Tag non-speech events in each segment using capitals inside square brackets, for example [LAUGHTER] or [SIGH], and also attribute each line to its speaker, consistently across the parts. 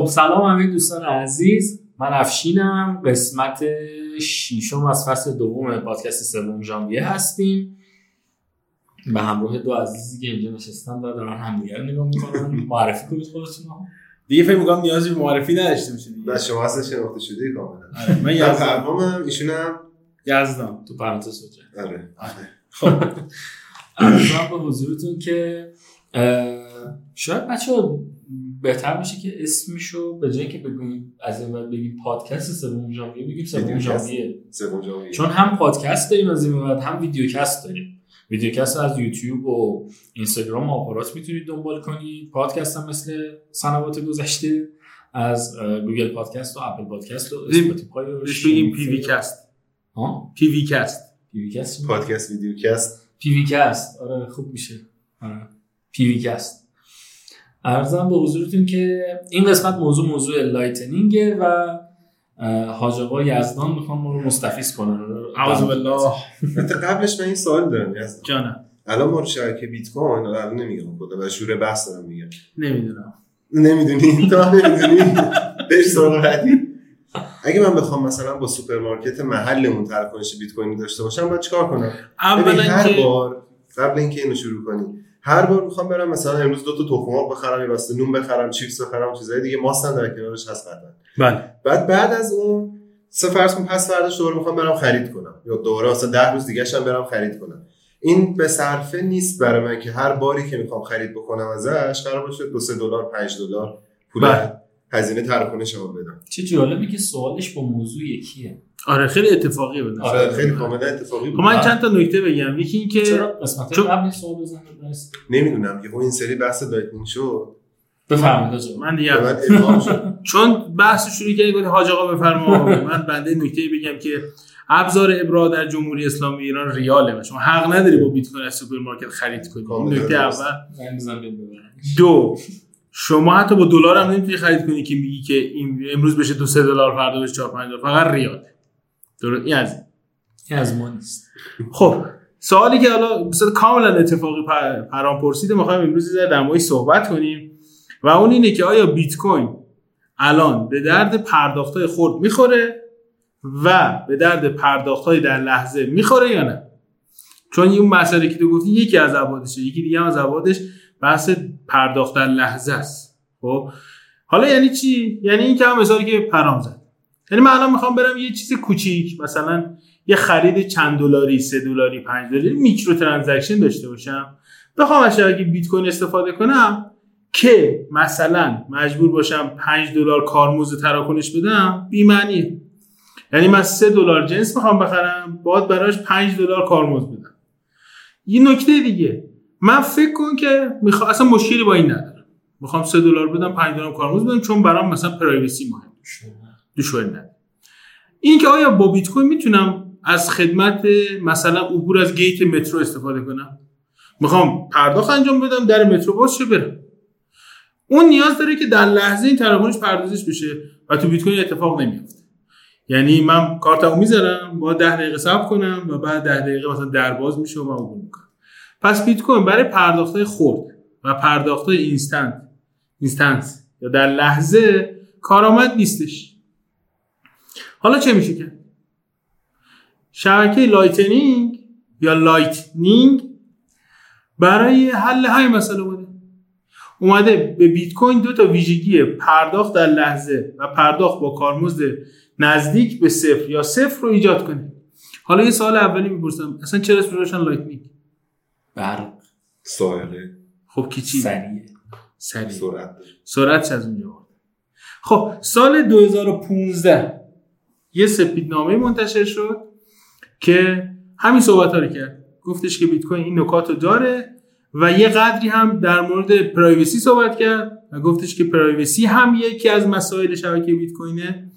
Speaker 1: خب سلام همه دوستان عزیز. من افشینم. قسمت شیشم از فصل دوم پادکست سوم ژانویه هستیم. به همراه دو عزیزی که اینجا نشستن و دارن همدیگه رو نگاه می‌کنن. [LAUGHS] معرفی کنید خودتون رو.
Speaker 2: دیگه فکر می‌کنم نیازی به معرفی نداشته باشه دیگه.
Speaker 3: شما اصلا شناخته شده کاملا.
Speaker 2: آره، من
Speaker 3: پرهامم ایشونم.
Speaker 2: یزدان
Speaker 1: تو پرانتز بوده
Speaker 3: آره.
Speaker 1: ارزم به حضورتون که شاید بچه بهتر میشه که اسمشو به جای اینکه بگیم از این بعد بگیم پادکست سوم ژانویه بگیم سوم. ژانویه.
Speaker 3: سوم ژانویه
Speaker 1: چون هم پادکست داریم از این بعد هم ویدیوکست داریم. ویدیوکست از یوتیوب و اینستاگرام و آپارات می‌تونید دنبال کنید. پادکست هم مثل سنوات گذشته از گوگل پادکست و اپل پادکست و اسپاتیفای و
Speaker 2: بگیم پی. وی کست
Speaker 1: ها؟
Speaker 2: پی وی کست
Speaker 1: پی وی کست
Speaker 3: پادکست ویدیوکست.
Speaker 1: پی وی کست آره خوب میشه. آره. پی وی کست عرضم به حضورتون که این قسمت موضوع موضوع Lightning ه و حاج آقا یزدان می‌خوام ما رو مستفیض کنن.
Speaker 2: اعوذ بالله.
Speaker 3: قبلش من این سوال دارم یزدان.
Speaker 2: جانم.
Speaker 3: الان ما رو شبکه بیت کوین الان نمیگم خدا و شور بحث دارم میگم.
Speaker 2: نمی‌دونم.
Speaker 3: نمی‌دونی؟ تو هم نمی‌دونی؟ بهش سوال بعدی. اگه من بخوام مثلا با سوپرمارکت محلمون تراکنش بیت کوین داشته باشم باید چیکار کنم؟
Speaker 2: اولا
Speaker 3: هر بار قبل اینکه اینو شروع کنی هر بار می‌خوام برم مثلا امروز دو تا تخم مرغ بخرم یه بسته نون بخرم چیپس بخرم چیزای دیگه ماستن در کنارش هست قطعا
Speaker 2: بله.
Speaker 3: بعد بعد از اون سه فرض کن پس فرداش دوباره می‌خوام برم خرید کنم. یا دوباره مثلا ده روز دیگه هم برم خرید کنم. این به صرفه نیست برای من که هر باری که می‌خوام خرید بکنم ازش قرار باشه دو سه دلار 5 دلار پول
Speaker 2: بله.
Speaker 3: هزینه تراکنش رو بدم.
Speaker 1: چه جالبه که سوالش با موضوع یکیه.
Speaker 2: آره خیلی اتفاقی بود
Speaker 1: آره،
Speaker 3: خیلی کاملا اتفاقی
Speaker 2: خب
Speaker 3: بود
Speaker 2: من چند تا نکته بگم. یکی این که
Speaker 1: چرا؟ قسمت
Speaker 2: چون-
Speaker 1: قبل سوال برس
Speaker 3: نمی‌دونم یه این سری بحث Lightning شد.
Speaker 1: بفرمایید
Speaker 2: من دیگه [LAUGHS] چون بحث شروع کردی گفتی حاج آقا بفرما. من بنده نکته بگم که ابزار ابرا در جمهوری اسلامی ایران ریاله و شما حق نداری با بیت کوین از سوپرمارکت خرید کنی. نکته. اول. دو. شما حتی با دلار هم نمی‌تونی خرید کنی که میگی که این امروز بشه دو سه دلار فردا بشه 4 5 دلار. فقط ریال. درست؟ این از این.
Speaker 1: این از ما نیست.
Speaker 2: خب سوالی که حالا مثلا کاملا اتفاقی پر- پرام پرسیده می‌خوایم امروز یه در موردش صحبت کنیم. و اون اینه که آیا بیت کوین الان به درد پرداختای خرد می‌خوره و به درد پرداختای در لحظه می‌خوره یا نه؟ چون اون مسئله که تو گفتی یکی از ابعادشه یکی دیگه هم از ابعادش. بحث در لحظه است. خب؟ حالا یعنی چی؟ یعنی این که هم مثالی که پرهام زد. یعنی من الان می‌خوام برم یه چیز کوچیک مثلا یه خرید چند دلاری سه دلاری پنج دلاری micro transaction داشته باشم. بخوام از شبکه بیت کوین استفاده کنم که مثلا مجبور باشم 5 دلار کارمزد تراکنش بدم بی معنیه یعنی من 3 دلار جنس می‌خوام بخرم باید براش 5 دلار کارمزد بدم. یه نکته دیگه. من فکر کن که می‌خوام اصلا مشکلی با این ندارم. می‌خوام 3 دلار بدم 5 دلار کارمزد بدم چون برام مثلا پرایوسی مهم. دشواری نداره این که آیا با بیت کوین می‌تونم از خدمت مثلا عبور از گیت مترو استفاده کنم؟ می‌خوام پرداخت انجام بدم در مترو باز شه برم. اون نیاز داره که در لحظه این تراکنش پردازش بشه و تو بیت کوین اتفاق نمیافته. یعنی من کارتمو می‌ذارم با 10 دقیقه صبر کنم و بعد 10 دقیقه مثلا در باز میشه و من عبور می‌کنم. پس بیت کوین برای پرداختهای خرد و پرداختهای instant instance یا در لحظه کارآمد نیستش. حالا چه میشه کرد؟ شبکه Lightning یا Lightning برای حل این مسئله بوده. اومده به بیت کوین دو تا ویژگی پرداخت در لحظه و پرداخت با کارمزد نزدیک به صفر یا صفر رو ایجاد کنه. حالا یه سوال اولی می‌پرسم اصلا چرا اسمش Lightning؟
Speaker 1: برق.
Speaker 3: صاعقه
Speaker 2: خب کی چی؟
Speaker 1: سریع.
Speaker 2: سریع.
Speaker 3: سرعت.
Speaker 2: سرعتش از اونجا آورد. خب سال 2015 یه سپیدنامه منتشر شد که همین صحبت ها رو کرد. گفتش که بیت کوین این نکات رو داره و یه قدری هم در مورد privacy صحبت کرد و گفتش که privacy هم یکی از مسائل شبکه بیت کوینه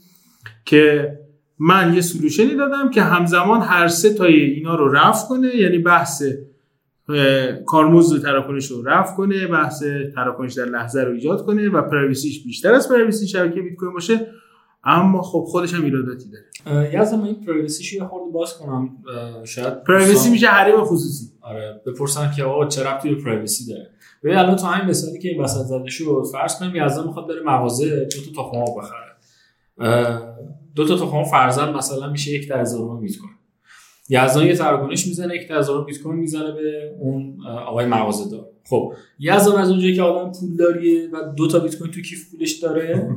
Speaker 2: که من یه solution ی دادم که همزمان هر سه تای اینا رو رفع کنه یعنی بحث کارمزد تراکنش رو رفع کنه بحث تراکنش در لحظه رو ایجاد کنه و privacy ش بیشتر از privacy شبکه بیت کوین باشه. اما خب خودش هم ایراداتی داره.
Speaker 1: من این privacy شو یه خورده باز کنم. شاید privacy
Speaker 2: میشه حریم خصوصی.
Speaker 1: آره بپرسن که آقا چه ربطی به privacy داره. ببین الان تو همین مثالی که این وسط زده شد فرض کنیم یزدان می‌خواد بره مغازه دو تا تخم بخره. دو تا تخم فرضاً مثلا میشه یک در هزار بیت کوین. یزدان یه تراکنش می‌زنه یک هزار بیت کوین می‌زنه به اون آقای مغازه دار خب یزدان از اونجایی که آدم پول داریه و دو تا بیت کوین تو کیف پولش داره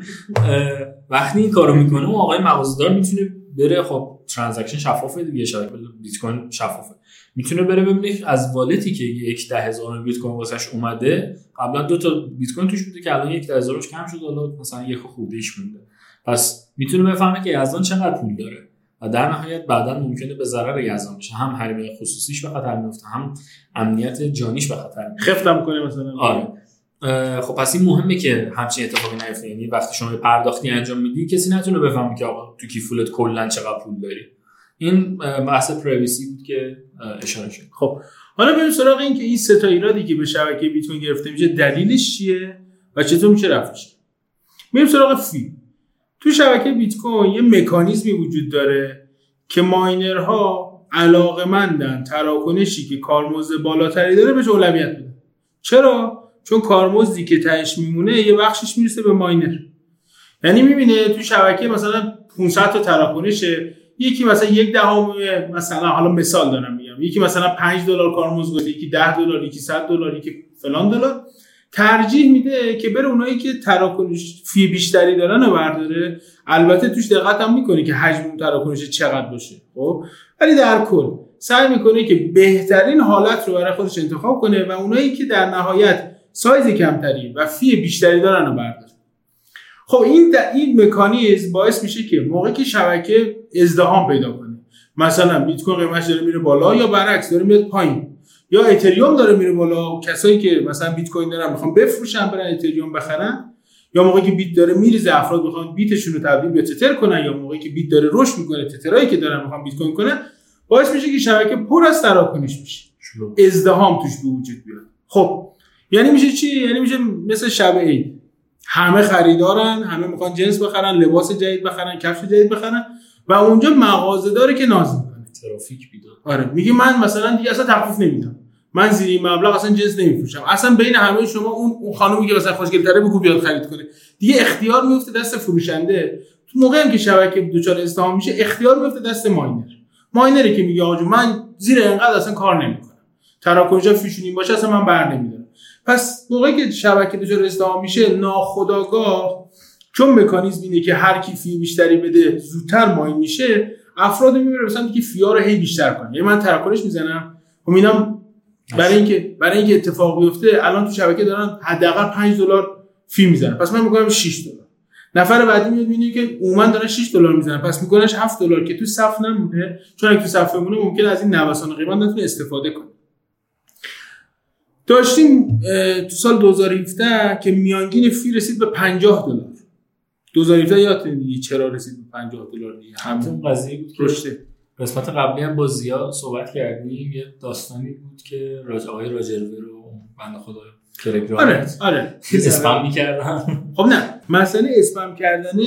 Speaker 1: [LAUGHS] وقتی این کارو می‌کنه اون آقای مغازه دار می‌تونه بره خب transaction شفافه دیگه شبکه بیت کوین شفافه. می‌تونه بره ببینه از wallet ی که یک ده هزار بیت کوین واسش اومده قبلا دو تا بیت کوین توش بوده که الان یک ده هزارش کم شد حالا مثلا یک خورده ایش مونده. پس می‌تونه بفهمه که یزدان چقدر پول داره. و در نهایت بعدا ممکنه به ضرر یزدان بشه. هم حریم خصوصیش به خطر میفته هم امنیت جانیش به خطر میفته
Speaker 2: خفتم کنه مثلا.
Speaker 1: آره. خب پس این مهمه که همچین اتفاقی نیفته. یعنی وقتی شما پرداختی انجام میدی کسی نتونه بفهمه که آقا تو کیفولت کلا چقدر پول داری. این بحث پرایوسی بود که اشاره شد.
Speaker 2: خب حالا بریم سراغ این که این سه تا ایرادی که به شبکه بیت کوین گرفته میشه دلیلش چیه و چطور میشه رفعش میریم سراغ فی تو شبکه بیت کوین یه مکانیزمی وجود داره که ماینرها علاقمندن تراکنشی که کارمزد بالاتری داره بهش اولویت بدن. چرا؟ چون کارمزدی که تهش میمونه یه بخشش می‌رسه به ماینر. یعنی می‌بینه تو شبکه مثلا 500 تا تراکنشه یکی مثلا یک دهم مثلا حالا مثال دارم میگم یکی مثلا 5 دلار کارمزد گذاشته یکی 10 دلار یکی 100 دلار یکی فلان دلار. ترجیح میده که بره اونایی که تراکنش فی بیشتری دارن رو برداره. البته توش دقت هم می‌کنه که حجم اون تراکنش چقدر باشه خب؟ ولی در کل سعی می‌کنه که بهترین حالت رو برای خودش انتخاب کنه و اونایی که در نهایت سایز کمتری و فی بیشتری دارن رو برداره. خب این این مکانیزم باعث میشه که موقعی که شبکه ازدهام پیدا کنه. مثلا بیت کوین قیمتش داره میره بالا یا برعکس داره میاد پایین. یا اتریوم داره میره بالا. کسایی که مثلا بیت کوین دارن می‌خوان بفروشن برن اتریوم بخرن. یا موقعی که بیت داره میریزه افراد می‌خوان بیتشون رو تبدیل به تتر کنن. یا موقعی که بیت داره رشد می‌کنه تترایی که دارن می‌خوان بیت کوین کنن باعث میشه که شبکه پر از تراکنش میشه ازدهام توش به وجود بیاد. خب یعنی میشه چی؟ یعنی میشه مثل شب عید. همه خریدارن همه می‌خوان جنس بخرن لباس جدید بخرن کفش جدید بخرن و اونجا مغازه داره که ناز
Speaker 1: ترافیک بیدار
Speaker 2: آره میگه من مثلا دیگه اصلا تخفیف نمیدم. من زیر این مبلغ اصلا جنس نمیفروشم. اصلا بین همه شما اون اون خانومی که مثلا خوشگل تره بگو بیاد خرید کنه. دیگه اختیار میفته دست فروشنده. تو موقعی هم که شبکه دوچار ازدحام میشه اختیار میفته دست ماینر. ماینره که میگه آجو من زیر اینقدر اصلا کار نمی‌کنم. تراکنش فیشون این باشه اصلا من بر نمیدارم. پس موقعی که شبکه دوچار ازدحام میشه ناخداگاه چون مکانیزم اینه که هر کی فی بیشتری بده زودتر ماین میشه افراد می‌بره مثلا که فیا رو هی بیشتر کنه. یعنی من تراکنش می‌زنم. و اینم برای اینکه برای اینکه اتفاق بیفته الان تو شبکه دارن حداقل 5 دلار فی می‌زنن. پس من میگم 6 دلار. نفر بعدی میاد می‌بینه که اومن دارن 6 دلار می‌زنن. پس میکننش 7 دلار که تو صف نمونه. چون اگه تو صف بمونه ممکنه از این نوسان قیمت نتونه استفاده کنه. داشتیم تو سال 2017 که میانگین فی رسید به 50 دلار. 2017 یادتونه دیگه چرا رسید به 50 دلار دیگه؟ همون
Speaker 1: قضیه بود که
Speaker 2: رشته
Speaker 1: قسمت قبلی هم با زیاد صحبت کردیم. یه داستانی بود که راج آقای راجروی رو بنده خدا تلگرام
Speaker 2: آره آره.
Speaker 1: اسپم می‌کردن.
Speaker 2: خب نه مسئله اسپم کردن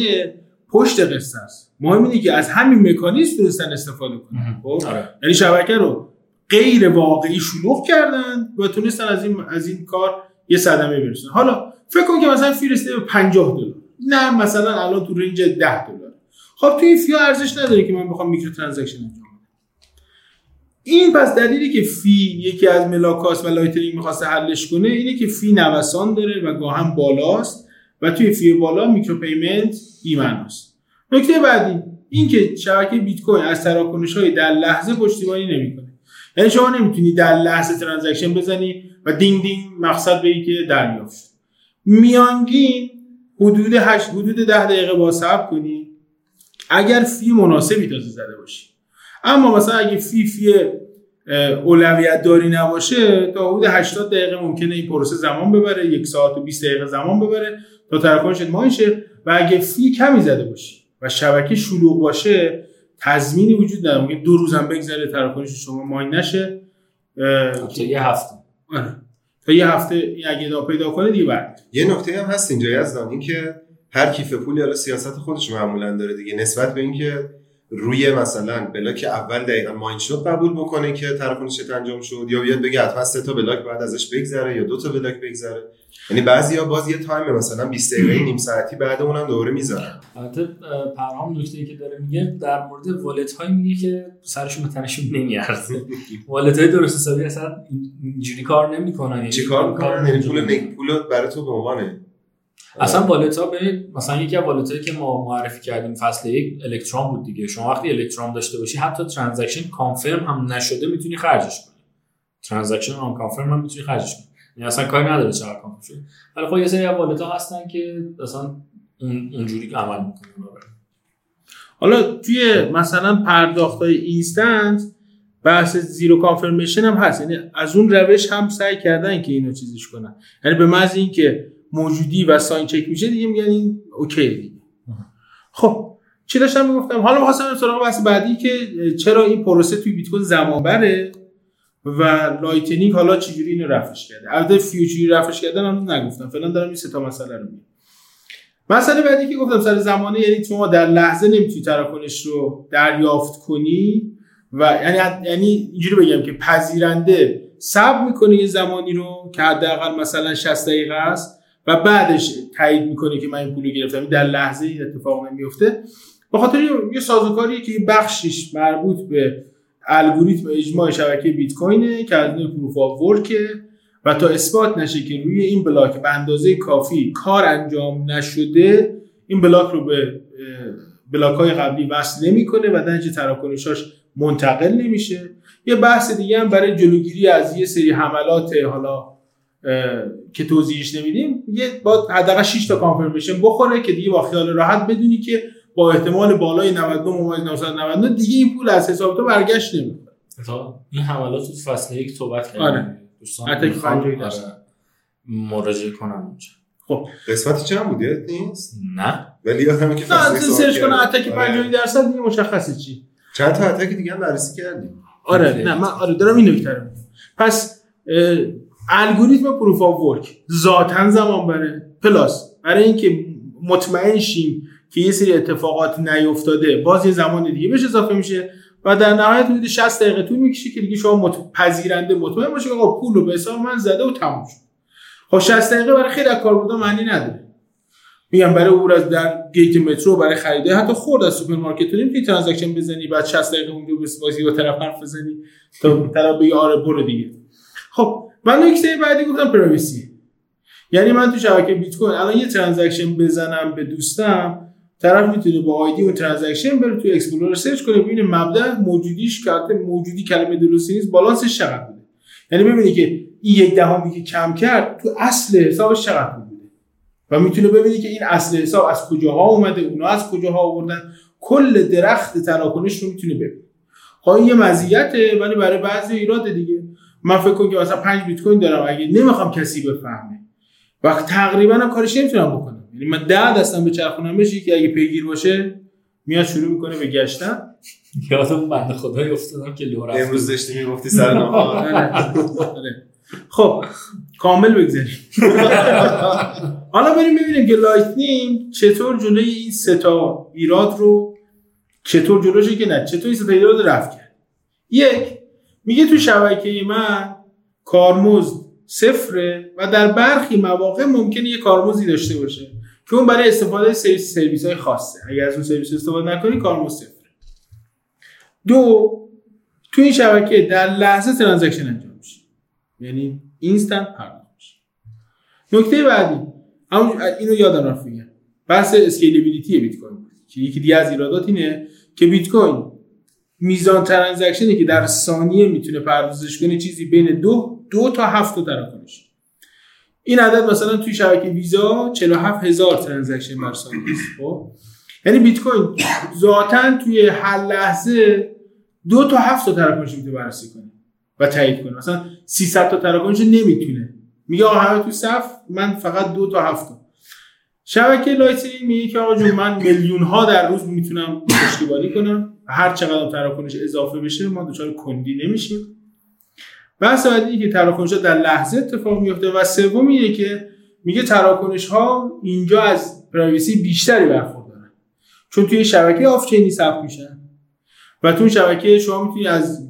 Speaker 2: پشت قصه است. مهم اینه که از همین مکانیزم تونستن استفاده کنن. خب؟
Speaker 1: آره.
Speaker 2: یعنی شبکه رو غیر واقعی شلوغ کردن و تونستن از این از این کار یه صدمه برسونن حالا فکر کن که مثلا fee رسیده به 50 دلار. نه مثلا الان تو range 10 دلار. خب تو این fee ا ارزش نداره که من بخوام micro transaction انجام بدم. این پس دلیلی که fee یکی از ملاکاس و Lightning می‌خواسته حلش کنه اینه که fee نوسان داره و گاهم بالاست و توی fee بالا micro payment بی‌معناست نکته بعدی این که شبکه بیت کوین از تراکنش های در لحظه پشتیبانی نمی‌کنه. یعنی شما نمی‌تونی در لحظه transaction بزنی و دینگ دینگ مقصد بگی که دریافت. میانگین حدود 8 حدود 10 دقیقه باید صبر کنی. اگر fee مناسبی تازه زده باشی. اما مثلا اگه fee fee اولویت داری نباشه تا حدود 80 دقیقه ممکنه این پروسه زمان ببره یک ساعت و 20 دقیقه زمان ببره تا تراکنشت ماین شه و اگه فی کمی زده باشی و شبکه شلوغ باشه تضمینی وجود نداره. دو روزم بگذره تراکنش شما ماین نشه. اه،
Speaker 1: تا یه هفته.
Speaker 2: آره. تا یه هفته این اگه ادامه پیدا کنه دیگه بعد
Speaker 3: یه نکته هم هست اینجا یزدان این که هر کیف پولی حالا سیاست خودش معمولا داره دیگه نسبت به اینکه روی مثلا بلاک اول دقیقا ماین شد قبول بکنه که تراکنش انجام شد یا بیاد بگه حتما سه تا بلاک بعد ازش بگذره یا دو تا بلاک بگذره. یعنی بعضیا باز یه time مثلا 20 دقیقه نیم ساعتی بعد اونم دوباره می‌ذارن.
Speaker 1: البته پرهام نکته که داره میگه در مورد wallet های میگه که سرشون به تنشون نمیارزه. [LAUGHS] wallet های درست حسابی اصلا اینجوری کار نمی‌کنن.
Speaker 3: چی کار می‌کنن؟ یعنی پول نگ پول برای تو به عنوان
Speaker 1: اصلا wallet ها به مثلا یکی از wallet هایی که ما معرفی کردیم فصل یک Electrum بود دیگه. شما وقتی Electrum داشته باشی حتی transaction confirm هم نشده می‌تونی خرجش کنی. transaction unconfirm هم می‌تونی خرجش کنی. یعنی اصلا کاری نداره چقدر confirm شده ولی خب یه سری از wallet ها هستن که اصلا اون اونجوری عمل می‌کنن
Speaker 2: حالا توی مثلا پرداخت های instant بحث zero confirmation هم هست. یعنی از اون روش هم سعی کردن که اینو چیزش کنن. یعنی به محض اینکه موجودی و sign چک میشه دیگه میگن این OK دیگه. خب چی داشتم می‌گفتم؟ حالا می‌خواستم سراغ بحث بعدی که چرا این پروسه توی بیت کوین زمان بره و Lightning حالا چجوری اینو رفعش کرده؟ البته fee و چجوری رفعش کردن هم نگفتم. فعلا دارم این سه تا مسئله رو میگم. مسئله بعدی که گفتم سر زمانه یعنی شما در لحظه نمی‌تونی تراکنش رو دریافت کنی و یعنی یعنی اینجوری بگم که پذیرنده صبر می‌کنه یه زمانی رو که حداقل مثلا 60 دقیقه است و بعدش تایید می‌کنه که من این پول رو گرفتم. در لحظه این اتفاق نمیفته به خاطر یه سازوکاریه که بخشش مربوط به الگوریتم اجماع شبکه بیت کوینه که از نوع proof of work ه و تا اثبات نشه که روی این بلاک به اندازه کافی کار انجام نشده این بلاک رو به بلاک های قبلی وصل نمی‌کنه و نتیجه تراکنش‌هاش منتقل نمیشه. یه بحث دیگه هم برای جلوگیری از یه سری حملات حالا که توضیحش نمیدیم یه با حداقل 6 تا confirmation بخوره که دیگه با خیال راحت بدونی که با احتمال بالای 99 ممیز 999 دیگه این پول از حساب تو برگشت نمی‌کنه
Speaker 1: این حملات تو فصل یک صحبت کردیم
Speaker 2: آره.
Speaker 1: دوستان. آره، مراجعه کنم اونجا
Speaker 2: خب
Speaker 3: قسمت چند بود یاد نیست
Speaker 1: نه
Speaker 3: ولی یادمه که
Speaker 2: نه
Speaker 3: فصل یک
Speaker 2: search
Speaker 3: کردم.
Speaker 2: حتی که
Speaker 3: آره.
Speaker 2: 50 درصد دیگه مشخصه چی
Speaker 3: چند تا attack دیگه هم بررسی کردیم
Speaker 2: آره. نه من آره دارم این نکته. پس الگوریتم proof of work. ذاتا زمان بره plus. برای اینکه مطمئن شیم که یه سری اتفاقات نیفتاده باز یه زمان دیگه بهش اضافه میشه و در نهایت حدود 60 دقیقه طول می‌کشه که دیگه شما مت... پذیرنده مطمئن باشه که آقا پول رو به حساب من زده و تموم شد. خب 60 دقیقه برای خیلی از کاربردها معنی نداره. میگم برای عبور از در گیت مترو برای خریدهای حتی خرد از سوپرمارکت. تو نمی‌تونی transaction بزنی بعد 60 دقیقه اونجا وایسی با طرف حرف بزنی تا طرف بگه آره برو دیگه. خب و نکته بعدی گفتم privacy یعنی من تو شبکه بیت کوین الان یه transaction بزنم به دوستم طرف می‌تونه با ID اون transaction بره تو explorer search کنه ببینه مبدا موجودیش البته موجودی کلمه درستی نیست بالانسش چقدر بوده. یعنی ببینی که این یک دهمی که کم کرد تو اصل حسابش چقدر بوده. و می‌تونه ببینی که این اصل حساب از کجاها اومده اونا از کجاها آوردن. کل درخت تراکنش رو می‌تونه ببینه. خب یه مزیته ولی برای بعضی ایراد دیگه. من فکر کنم که مثلا 5 بیت کوین دارم اگه نمی‌خوام کسی بفهمه. و تقریبا هم کارش نمی‌تونم بکنم. یعنی من ده دستم به چرخونم بشه که اگه پیگیر باشه میاد شروع می‌کنه به گشتن.
Speaker 1: یادم اون بنده خدایی افتادم که لو رفت
Speaker 3: امروز داشتی می‌گفتی سر [LAUGHS]
Speaker 2: آره. خب کامل بگذاریم. [LAUGHS] حالا بریم ببینیم که لایتنینگ چطور جلوی این سه تا ایراد رو چطور جلوش که نه چطور این سه تا ایراد رو رفع کرد. یک میگه تو شبکه من کارمزد صفره و در برخی مواقع ممکنه یه کارمزدی داشته باشه که اون برای استفاده سرویس سرویس های خاصه. اگر از اون سرویس استفاده نکنی کارمزد صفره. دو تو این شبکه در لحظه transaction انجام میشه. یعنی instant پرداخت میشه. نکته بعدی همون اینو یادم رفت بحث scalability بیت کوین. که یکی دیگه از ایرادات اینه که بیت کوین میزان transaction ی که در ثانیه می‌تونه پردازش کنه چیزی بین دو دو تا هفت تراکنش این عدد مثلا توی شبکه ویزا 47 هزار transaction بر ثانیه است خب؟ یعنی بیت کوین ذاتا توی هر لحظه دو تا هفت تا تراکنش می‌تونه بررسی کنه و تایید کنه. مثلا 300 تا تراکنش نمی‌تونه. میگه آقا همه تو صف من فقط دو تا هفت شبکه لایتنینگ میگه که آقا جون من میلیون ها در روز می‌تونم پشتیبانی کنم. هر چقدر تراکنش اضافه بشه ما دچار کندی نمیشیم. بحث بعدی که تراکنش ها در لحظه اتفاق میفته و سوم اینه که میگه تراکنش ها اینجا از privacy بیشتری برخوردارن. چون توی شبکه off-chain ی ثبت میشن. و تو اون شبکه شما می‌تونی از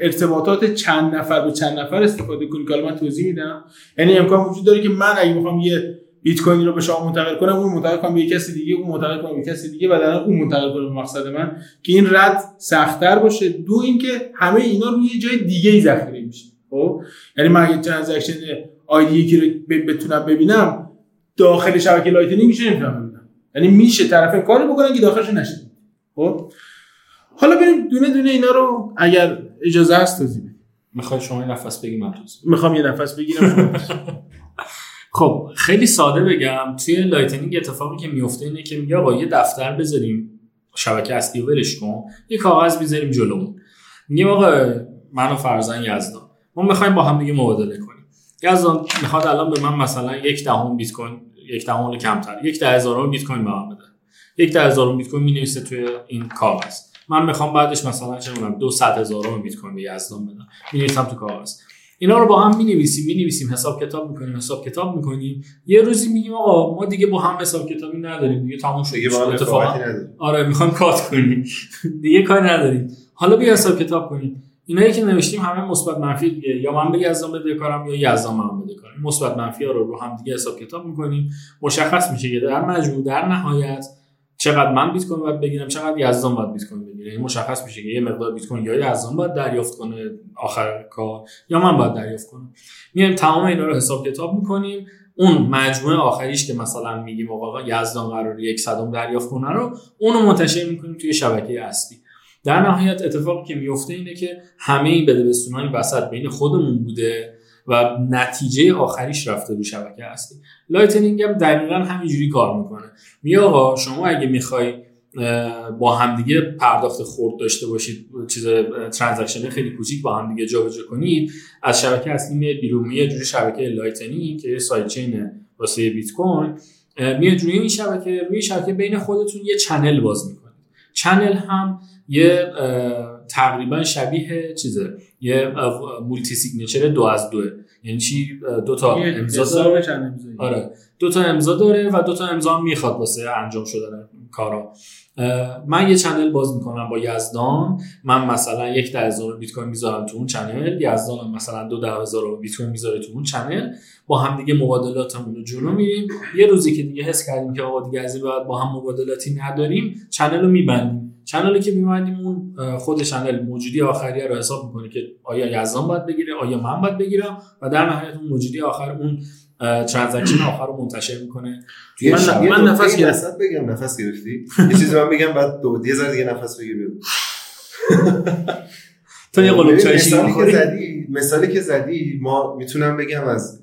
Speaker 2: ارتباطات چند نفر به چند نفر استفاده کنی که من توضیح میدم. یعنی امکان وجود داره که من اگه می‌خوام یه بیت کوین رو به شما منتقل کنم اون منتقل کنم به یه کسی دیگه اون منتقل کنم به کسی دیگه و در اون منتقل کنم به مقصد من که این رد سختتر باشه. دو اینکه همه اینا روی جای دیگه ای ذخیره میشه. خب؟ یعنی من اگه transaction ID یکی رو بتونم ببینم داخل شبکه لایتنینگ میشه نمی‌تونم ببینم. یعنی میشه طرف کاری بکنن که داخلش نشه خب؟ حالا بریم دونه دونه اینا رو اگر اجازه هست توضیح
Speaker 1: می‌خوای شما یه نفس بگیر من
Speaker 2: می‌خوام یه نفس بگیرم. [LAUGHS]
Speaker 1: خب خیلی ساده بگم توی لایتنینگ اتفاقی که میفته اینه که میگه آقا یه دفتر بذاریم شبکه اصلی ولش کن یه کاغذ بذاریم جلومون میگیم آقا من و فرزن یزدان. ما می‌خوایم با هم دیگه مبادله کنیم. یزدان می‌خواد الان به من مثلا یک دهم بیت کوین یک دهم کمتر یک ده هزارم بیت کوین به من بده. یک ده هزارم بیت کوین می‌نویسه توی این کاغذ. من می‌خوام بعدش مثلا چه می‌دونم دو صد هزارم بیت کوین به یزدان بدم. می‌نویسم تو کاغذ. اینا رو با هم می نویسیم می نویسیم حساب کتاب می‌کنیم حساب کتاب می‌کنیم. یه روزی میگیم آقا ما دیگه با هم حساب کتابی نداریم. دیگه تموم شد.
Speaker 3: دیگه
Speaker 1: اتفاقا. آره می‌خوایم کات کنیم. [LAUGHS] دیگه کاری نداریم. حالا بیا حساب کتاب کنیم. اینایی که نوشتیم همه مثبت منفی دیگه. یا من به یزدان بده کارم یا یزدان من بده کارم. مثبت منفی ها رو رو هم دیگه حساب کتاب می‌کنیم. مشخص میشه که در مجموع در نهایت چقدر من بیت کوین باید بگیرم چقدر یزدان باید بیت کوین بگیره. یعنی مشخص میشه که یه مقدار بیت کوین یا یزدان باید دریافت کنه آخر کار یا من باید دریافت کنم. میایم تمام اینا رو حساب کتاب می‌کنیم. اون مجموعه آخریش که مثلا میگیم آقا یزدان قرار یک صدم دریافت کنه رو اونو منتشر می‌کنیم توی شبکه اصلی. در نهایت اتفاقی که میفته اینه که همه این بدبستونای وسط بین خودمون بوده. و نتیجه آخریش رفته رو شبکه اصلی. لایتنینگ هم دقیقا همینجوری کار می‌کنه. میگه آقا شما اگه می‌خوای با همدیگه پرداخت خرد داشته باشید چیز transaction خیلی کوچیک با همدیگه جابجا کنید از شبکه اصلی میاد بیرون. میاد جوری شبکه لایتنینگ که sidechain واسه بیت کوین میاد روی این شبکه روی شبکه بین خودتون یه channel باز می‌کنید. channel هم یه تقریبا شبیه چیزه یه multi-signature دو از دوه. یعنی چی؟ دو تا امضا داره. آره. دو تا امضا داره و دو تا امضا می‌خواد واسه انجام شدن کارا. من یه channel باز می‌کنم با یزدان. من مثلا یک ده هزار بیت کوین می‌ذارم تو اون channel یزدان مثلا دو ده هزار بیت کوین می‌ذاره تو اون channel. با هم دیگه مبادلاتمون رو جلو میریم. یه روزی که دیگه حس کردیم که آقا دیگه از این بعد با هم مبادلاتی نداریم channel رو میبندیم. channel ی که میبندیم اون خود channel موجودی آخریه رو حساب می‌کنه که آیا یزدان باید بگیره آیا من باید بگیرم؟ و در نهایت اون موجودی آخر اون transaction آخر رو منتشر می‌کنه.
Speaker 3: توی
Speaker 2: من, من نفس
Speaker 3: گرفتم. بگم نفس گرفتی؟ یه چیزی من بگم بعد دو یه ذره دیگه نفس بگیر بگو.
Speaker 1: تو یه قلوب چای
Speaker 3: مثالی که زدی مثالی که زدی ما می‌تونم بگم از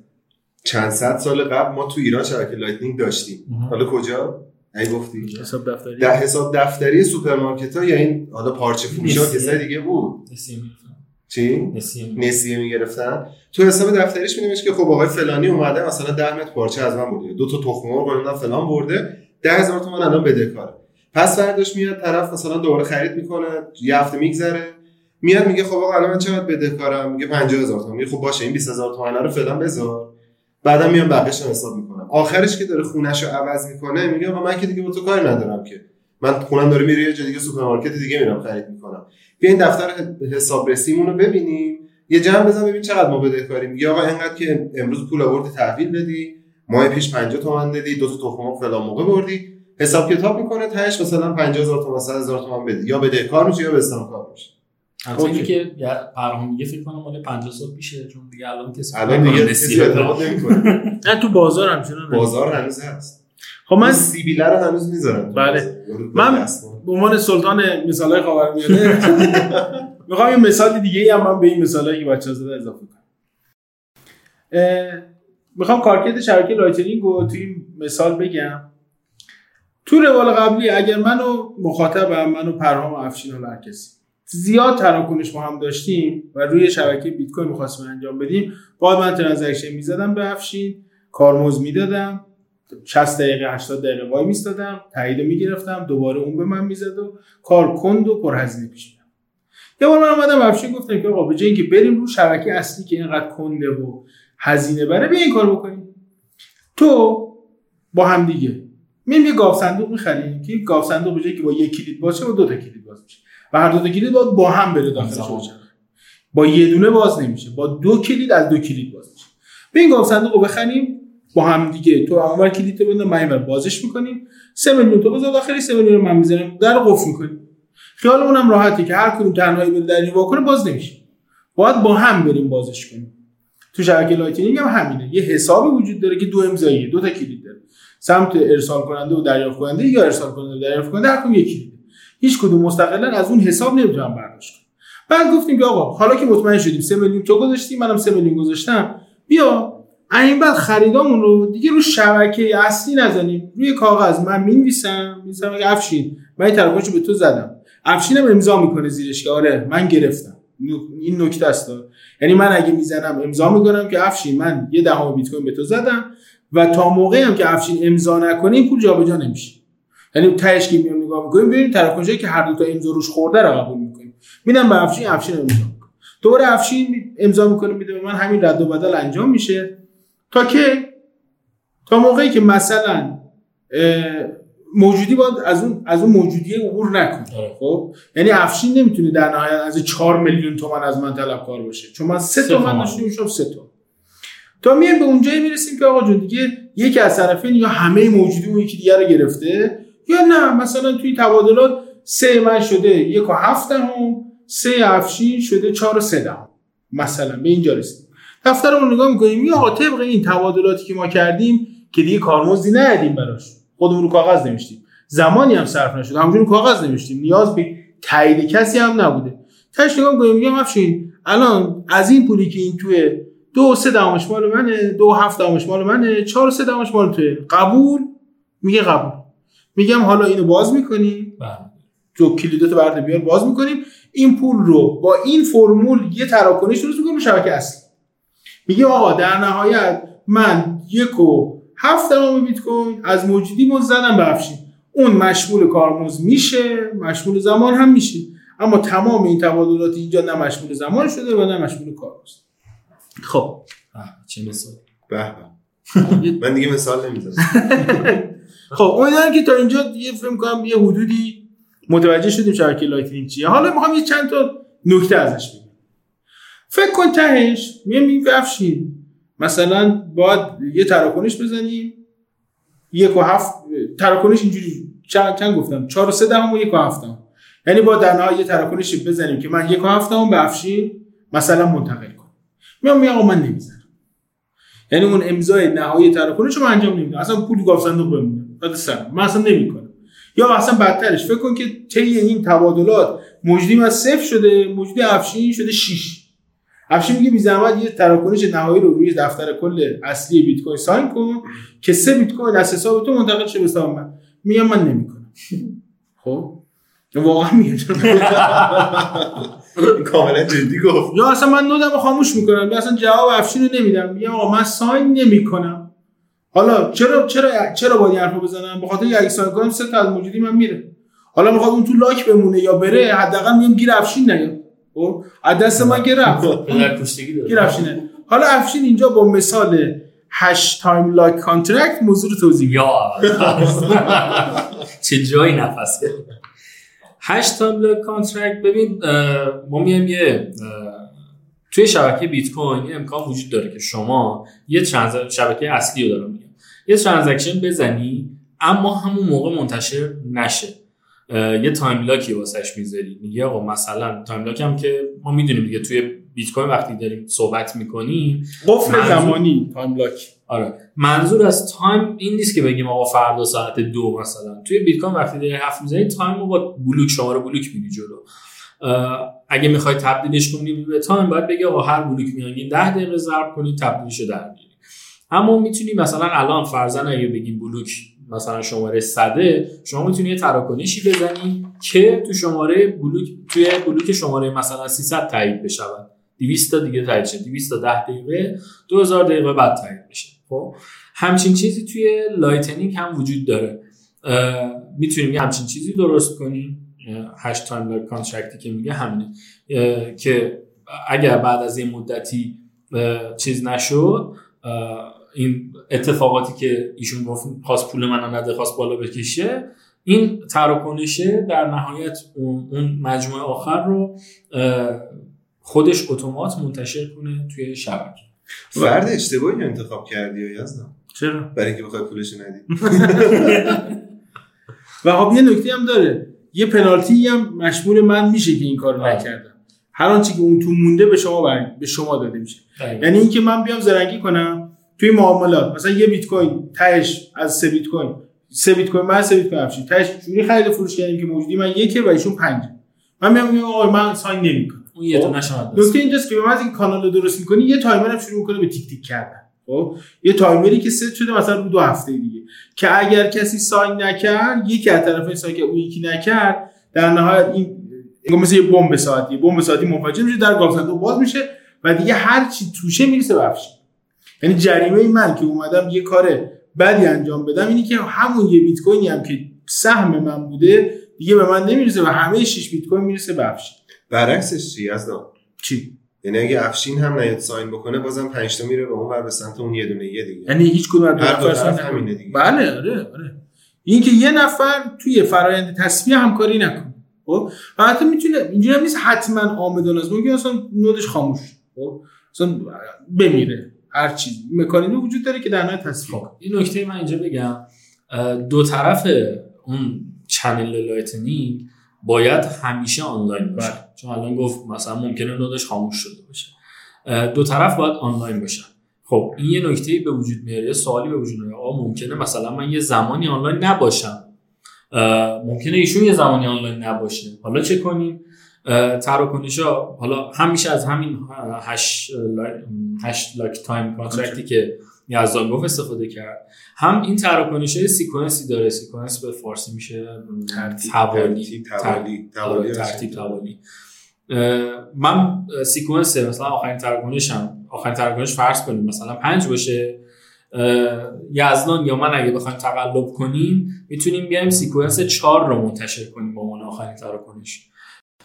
Speaker 3: چند صد سال قبل ما تو ایران شبکه lightning داشتیم. حالا کجا؟ ای گفتی؟
Speaker 2: حساب دفتری.
Speaker 3: در حساب دفتری سوپرمارکت ها یا این حالا پارچه فروشا که دیگه بود. چی؟ نسیه می‌گرفتن. تو حساب دفتریش می‌نوشت که خب آقای فلانی اومده مثلا 10 متر پارچه از من برده دو تا تخم مرغ فلان برده 10000 تومان الان بدهکاره پس فرداش میاد طرف مثلا دوباره خرید می‌کنه یه هفته میگذره میاد میگه خب آقا الان من چقدر بدهکارم میگه 50000 تومان. میگه خب باشه این 20000 تومان رو فعلا بذار. بعدا میام بقیه‌اش رو حساب می‌کنم. آخرش که داره خونش رو عوض می‌کنه میگه آقا من که دیگه با تو کاری ندارم که. من خونم داره میره یه جای دیگه سوپرمارکت دیگه میرم خرید می‌کنم. بیا این دفتر حسابرسیمون رو ببینیم. یه جمع بزن ببین چقدر ما بدهکاریم میگه آقا اینقدر که امروز پول آوردی تحویل بدی ماه پیش 50 تومن دادی دو تا تخم فلان موقع بردی. حساب کتاب می‌کنه تهش مثلا 50000 تومن 100000 تومن بدی. یا بدهکار میشه یا به کار میشه
Speaker 1: البته که پرهام میگه فکر کنم مال 50 سال پیشه چون دیگه الان کسی
Speaker 3: الان دیگه کسی اعتماد نمی‌کنه.
Speaker 2: نه تو بازار همچنان
Speaker 3: بازار هنوز هست.
Speaker 2: خب من
Speaker 3: سیبیله رو هنوز می‌ذارن
Speaker 2: بله. من به عنوان سلطان مثالای خاورمیانه [LAUGHS] می‌خوام یه مثال دیگه هم من به این مثالایی که بچه‌ها زدن اضافه کنم. می‌خوام کارکرد شبکه lightning رو توی این مثال بگم. تو روال قبلی اگر منو مخاطبم منو پرهام افشین و هر کسی. زیاد تراکنش با هم داشتیم و روی شبکه بیت کوین می‌خواستیم انجام بدیم باید من transaction می‌زدم به افشین کارمزد می‌دادم. 60 دقیقه 80 دقیقه وای میستادم. تایید می‌گرفتم. دوباره اون به من می‌زد و کار کند و پرهزینه پیش میرم یه بار من اومدم افشین گفتم که آقا به جای اینکه بریم رو شبکه اصلی که اینقدر کنده و هزینه بره بیا این کار بکنیم. تو با هم دیگه. میریم یه گاو صندوق می‌خریم. که گاو صندوق به که با یک کلید باشه و دو تا کلید باز میشه. و هر دو کلید باید با هم بره. بچرخه با یه دونه باز نمیشه. با دو کلید از دو کلید باز میشه. ببین گفت صندوق رو بخریم با هم دیگه. تو اونور کلید بده من اینور بازش می‌کنیم. 3 میلیون تو بذار داخلی 3 میلیون من می‌ذارم. در قفل می‌کنیم. خیالمون هم راحته که هر کدوم تنهایی بره در وا کنه باز نمیشه. باید با هم بریم بازش کنیم. تو شبکه lightning هم همینه. یه حسابی وجود داره که دو امضاییه دو تا کلید داره. سمت ارسال کننده و دریافت کننده یا ارسال کننده و دریافت کننده هر کدوم یک هیچ کدوم مستقلا از اون حساب نمی‌تونم برداشت کنم بعد گفتیم که آقا حالا که مطمئن شدیم 3 میلیون تو گذاشتی منم 3 میلیون گذاشتم. بیا این بعد خریدامون رو دیگه رو شبکه اصلی نزنیم. روی کاغذ من می‌نویسم اگه افشین من این تراکنش به تو زدم. افشینم امضا می‌کنه زیرش که آره من گرفتم. این نکته است. یعنی من اگه می‌زنم امضا می‌کنم که افشین من یه دهم بیت کوین به تو زدم و تا موقعی هم که افشین امضا نکنه این پول جابجا نمیشه. یعنی تهش که میام نگاه می‌کنیم ببینیم تراکنشی که هر دو تا امضا روش خورده رو قبول می‌کنیم. میدم به افشین افشین امضا می‌کنه. دوباره افشین امضا می‌کنه میده به من همین رد و بدل انجام میشه. تا که تا موقعی که مثلا موجودی باید از اون از اون موجودیه عبور نکنه. خب؟ یعنی افشین نمی‌تونه در نهایت از 4 میلیون تومان از من طلبکار باشه. چون من 3 تومن داشتم میشم 3 تومن تا میایم به اونجایی می‌رسیم که آقا جون دیگه یکی از طرفین یا همه موجودی اون یکی دیگه رو گرفته یا نه؟ مثلا توی تبادلات سه من شده یک و هفت هم سه افشین شده چهار و سه دهم. مثلا به اینجا رسیدیم. دفترمون نگاه می‌کنیم یا طبق این تبادلاتی که ما کردیم که دیگه کارمزدی ندیم براش. خودمون رو کاغذ نوشتیم. زمانی هم صرف نشد همونجوری کاغذ نوشتیم. نیاز به تایید کسی هم نبوده. تاش نگاه می‌کنیم میگم افشین الان از این پولی که این توی دو سه دهمش مال منه دو هفت دهمش مال منه چهار سه دهمش مال توی قبول؟ میگه قبول. میگم حالا اینو باز می‌کنی تو کلیداتو برده بیار باز می‌کنیم. این پول رو با این فرمول یه تراکنش درست می‌کنیم شبکه اصلی. میگه آقا در نهایت من یک و هفت دهم بیت کوین از موجودی زدم به افشین اون مشمول کارمز میشه مشمول زمان هم میشه. اما تمام این تبادلات اینجا نه مشمول زمان شده و نه مشمول کارمزد. خب.
Speaker 1: چه مثال
Speaker 3: به. من دیگه مثال نمی‌زنم. [LAUGHS]
Speaker 2: خب امیدوارم که تا اینجا یه فکر کنم یه حدودی متوجه شدیم شبکه lightning چیه. حالا می‌خوام یه چند تا نکته ازش بگم. فکر کن تهش میگم افشین مثلا باید یه تراکنش بزنیم. یک و هفت تراکنش اینجوری چند, چند گفتم؟ چهار و سه دهم و یک و هفتم یعنی با در نهایت یه تراکنش بزنیم که من یک و هفتم به افشین مثلا منتقل کنم. میام میگم من نمی‌زنم یعنی اون امضای نهایی تراکنش رو من انجام نمیدم. اصلا پول گاف صندوق بمونه. سر. من اصلا نمی‌کنم. یا اصلا بدترش. فکر کن که طی این تبادلات موجودی از صفر شده موجودی افشین شده 6 افشین میگه بی زحمت یه تراکنش نهایی رو روی دفتر کل اصلی بیت کوین ساین کن که سه بیت کوین از حساب تو منتقل شه به حساب من. میگم من نمی‌کنم. [LAUGHS] خب. واقعا میگم. [LAUGHS]
Speaker 3: کاملا جدی گفت.
Speaker 2: یا اصلا من نودم خاموش می‌کنم. یا اصلا جواب افشین رو نمیدم. میگم آقا من ساین نمی‌کنم. حالا چرا چرا چرا باید حرفو بزنم؟ به خاطر کنم سه تا از موجودی من میره. حالا می‌خواد اون تو لاک بمونه یا بره حداقل میگم گیر افشین نیاد خب؟ از دست من گرفت گرفت حالا افشین اینجا با مثال hash time lock contract موضوع رو توضیح
Speaker 1: یا. چه جایی نفس hash time lock contract ببین ما میایم یه توی شبکه بیت کوین امکان وجود داره که شما یه شبکه اصلی رو دارم یه transaction بزنی اما همون موقع منتشر نشه. یه time lock ی واسش می‌ذاری. میگه آقا مثلا time lock هم که ما می‌دونیم دیگه توی بیت کوین وقتی داریم صحبت می‌کنیم
Speaker 2: قفل منظور... زمانی. time lock
Speaker 1: آره. منظور از time این نیست که بگیم آقا فردا ساعت دو مثلا. توی بیت کوین وقتی داری حرف می‌زنی time رو با بلوک شماره بلوک میدی جلو. اگه می‌خوای تبدیلش کنی به time باید بگی آقا هر بلوک میانگین 10 دقیقه ضرب کنی تبدیلش در میاری اما می‌تونی مثلا الان فرضاً اگه بگیم بلوک مثلا شماره صده شما می‌تونی یه تراکنشی بزنی که تو شماره بلوک توی بلوک شماره مثلا 300 تایید بشه 200 تا دیگه تایید شه. 200 تا 10 دقیقه 2000 دقیقه بعد تایید بشه. خب؟ همچین چیزی توی lightning هم وجود داره. می‌تونیم یه همچین چیزی درست کنیم. hash time lock contract ی که میگه همینه. که اگر بعد از این مدتی چیز نشد این اتفاقاتی که ایشون گفت خواست پول من نده خواست بالا بکشه این تراکنشه در نهایت اون مجموعه آخر رو خودش اتومات منتشر کنه توی شبکه.
Speaker 3: فرد اشتباهی انتخاب کردی یا یزدم
Speaker 2: چرا؟
Speaker 3: برای اینکه بخوای پولش ندی. [LAUGHS]
Speaker 2: و خب یه نکته هم داره. یه پنالتی هم مشمول من میشه که این کارو نکردم. هر آنچه که اون تو مونده به شما بر... به شما داده میشه. یعنی اینکه من بیام زرنگی کنم توی معاملات مثلا یه بیت کوین تهش از سه بیت کوین سه بیت کوین من سه بیت کوین افشین تهش جوری خرید فروش کردیم که موجودی من یکه و ایشون پنجه من میام میگم آقا من sign نمی‌کنم.
Speaker 1: اون یه
Speaker 2: خب؟
Speaker 1: دونه شما
Speaker 2: نکته اینجاست که به از این کانال رو درست می‌کنی یه تایمر هم شروع می‌کنه به تیک تیک کردن. خب؟ یه تایمری که ست شده مثلا رو دو هفته دیگه. که اگر کسی sign نکرد یکی از طرفین sign که اون یکی نکرد در نهایت این مثل یه بمب ساعتی. بمب ساعتی منفجر میشه در گاوصندوق باز میشه و دیگه هر چی توشه می‌رسه بفش یعنی جریمه من که اومدم یه کار بدی انجام بدم اینی که همون یه بیت کوینی هم که سهم من بوده دیگه به من نمی‌رسه و همه 6 بیت کوین می‌رسه بفش
Speaker 3: برعکسش چی از
Speaker 2: چی؟
Speaker 3: یعنی اگه افشین هم نیاد ساین بکنه بازم 5 تا میره به اون ور به سمت اون یه دونه یه دیگه.
Speaker 2: یعنی هیچ کدوم از
Speaker 3: همینه. دیگه.
Speaker 2: بله آره آره. این که یه نفر توی فرایند تصفیه همکاری نکنه. خب؟ و حتی می‌تونه اینجوری هم نیست حتما آمدان است. ممکن اصلا نودش خاموش خب؟ اصلا بمیره. هر چیز. مکانیزمی وجود داره که در نهایت تسویه. کنه.
Speaker 1: این نکته من اینجا بگم. دو طرف اون channel lightning باید همیشه آنلاین باشه.
Speaker 2: بله.
Speaker 1: چون الان گفت مثلا ممکنه node ش خاموش شده باشه. دو طرف باید آنلاین باشن. خب این یه نکته به وجود میاره یه سوالی به وجود میاره. آقا ممکنه مثلا من یه زمانی آنلاین نباشم. ممکنه ایشون یه زمانی آنلاین نباشه. حالا چه کنیم؟ تراکنش ها حالا همیشه از همین hash, hash lock time contract ی که یزدان گفت استفاده کرد. هم این تراکنش های sequence ی داره. sequence به فارسی میشه
Speaker 2: ترتیب،
Speaker 1: توالی.
Speaker 3: ترتیب، توالی،
Speaker 1: آره، من sequence مثلا آخرین تراکنشم. آخرین تراکنش فرض کنیم. مثلا پنج باشه. یزدان یا من اگه بخوایم تقلب کنیم می‌تونیم بیایم sequence چهار رو منتشر کنیم با عنوان آخرین تراکنش.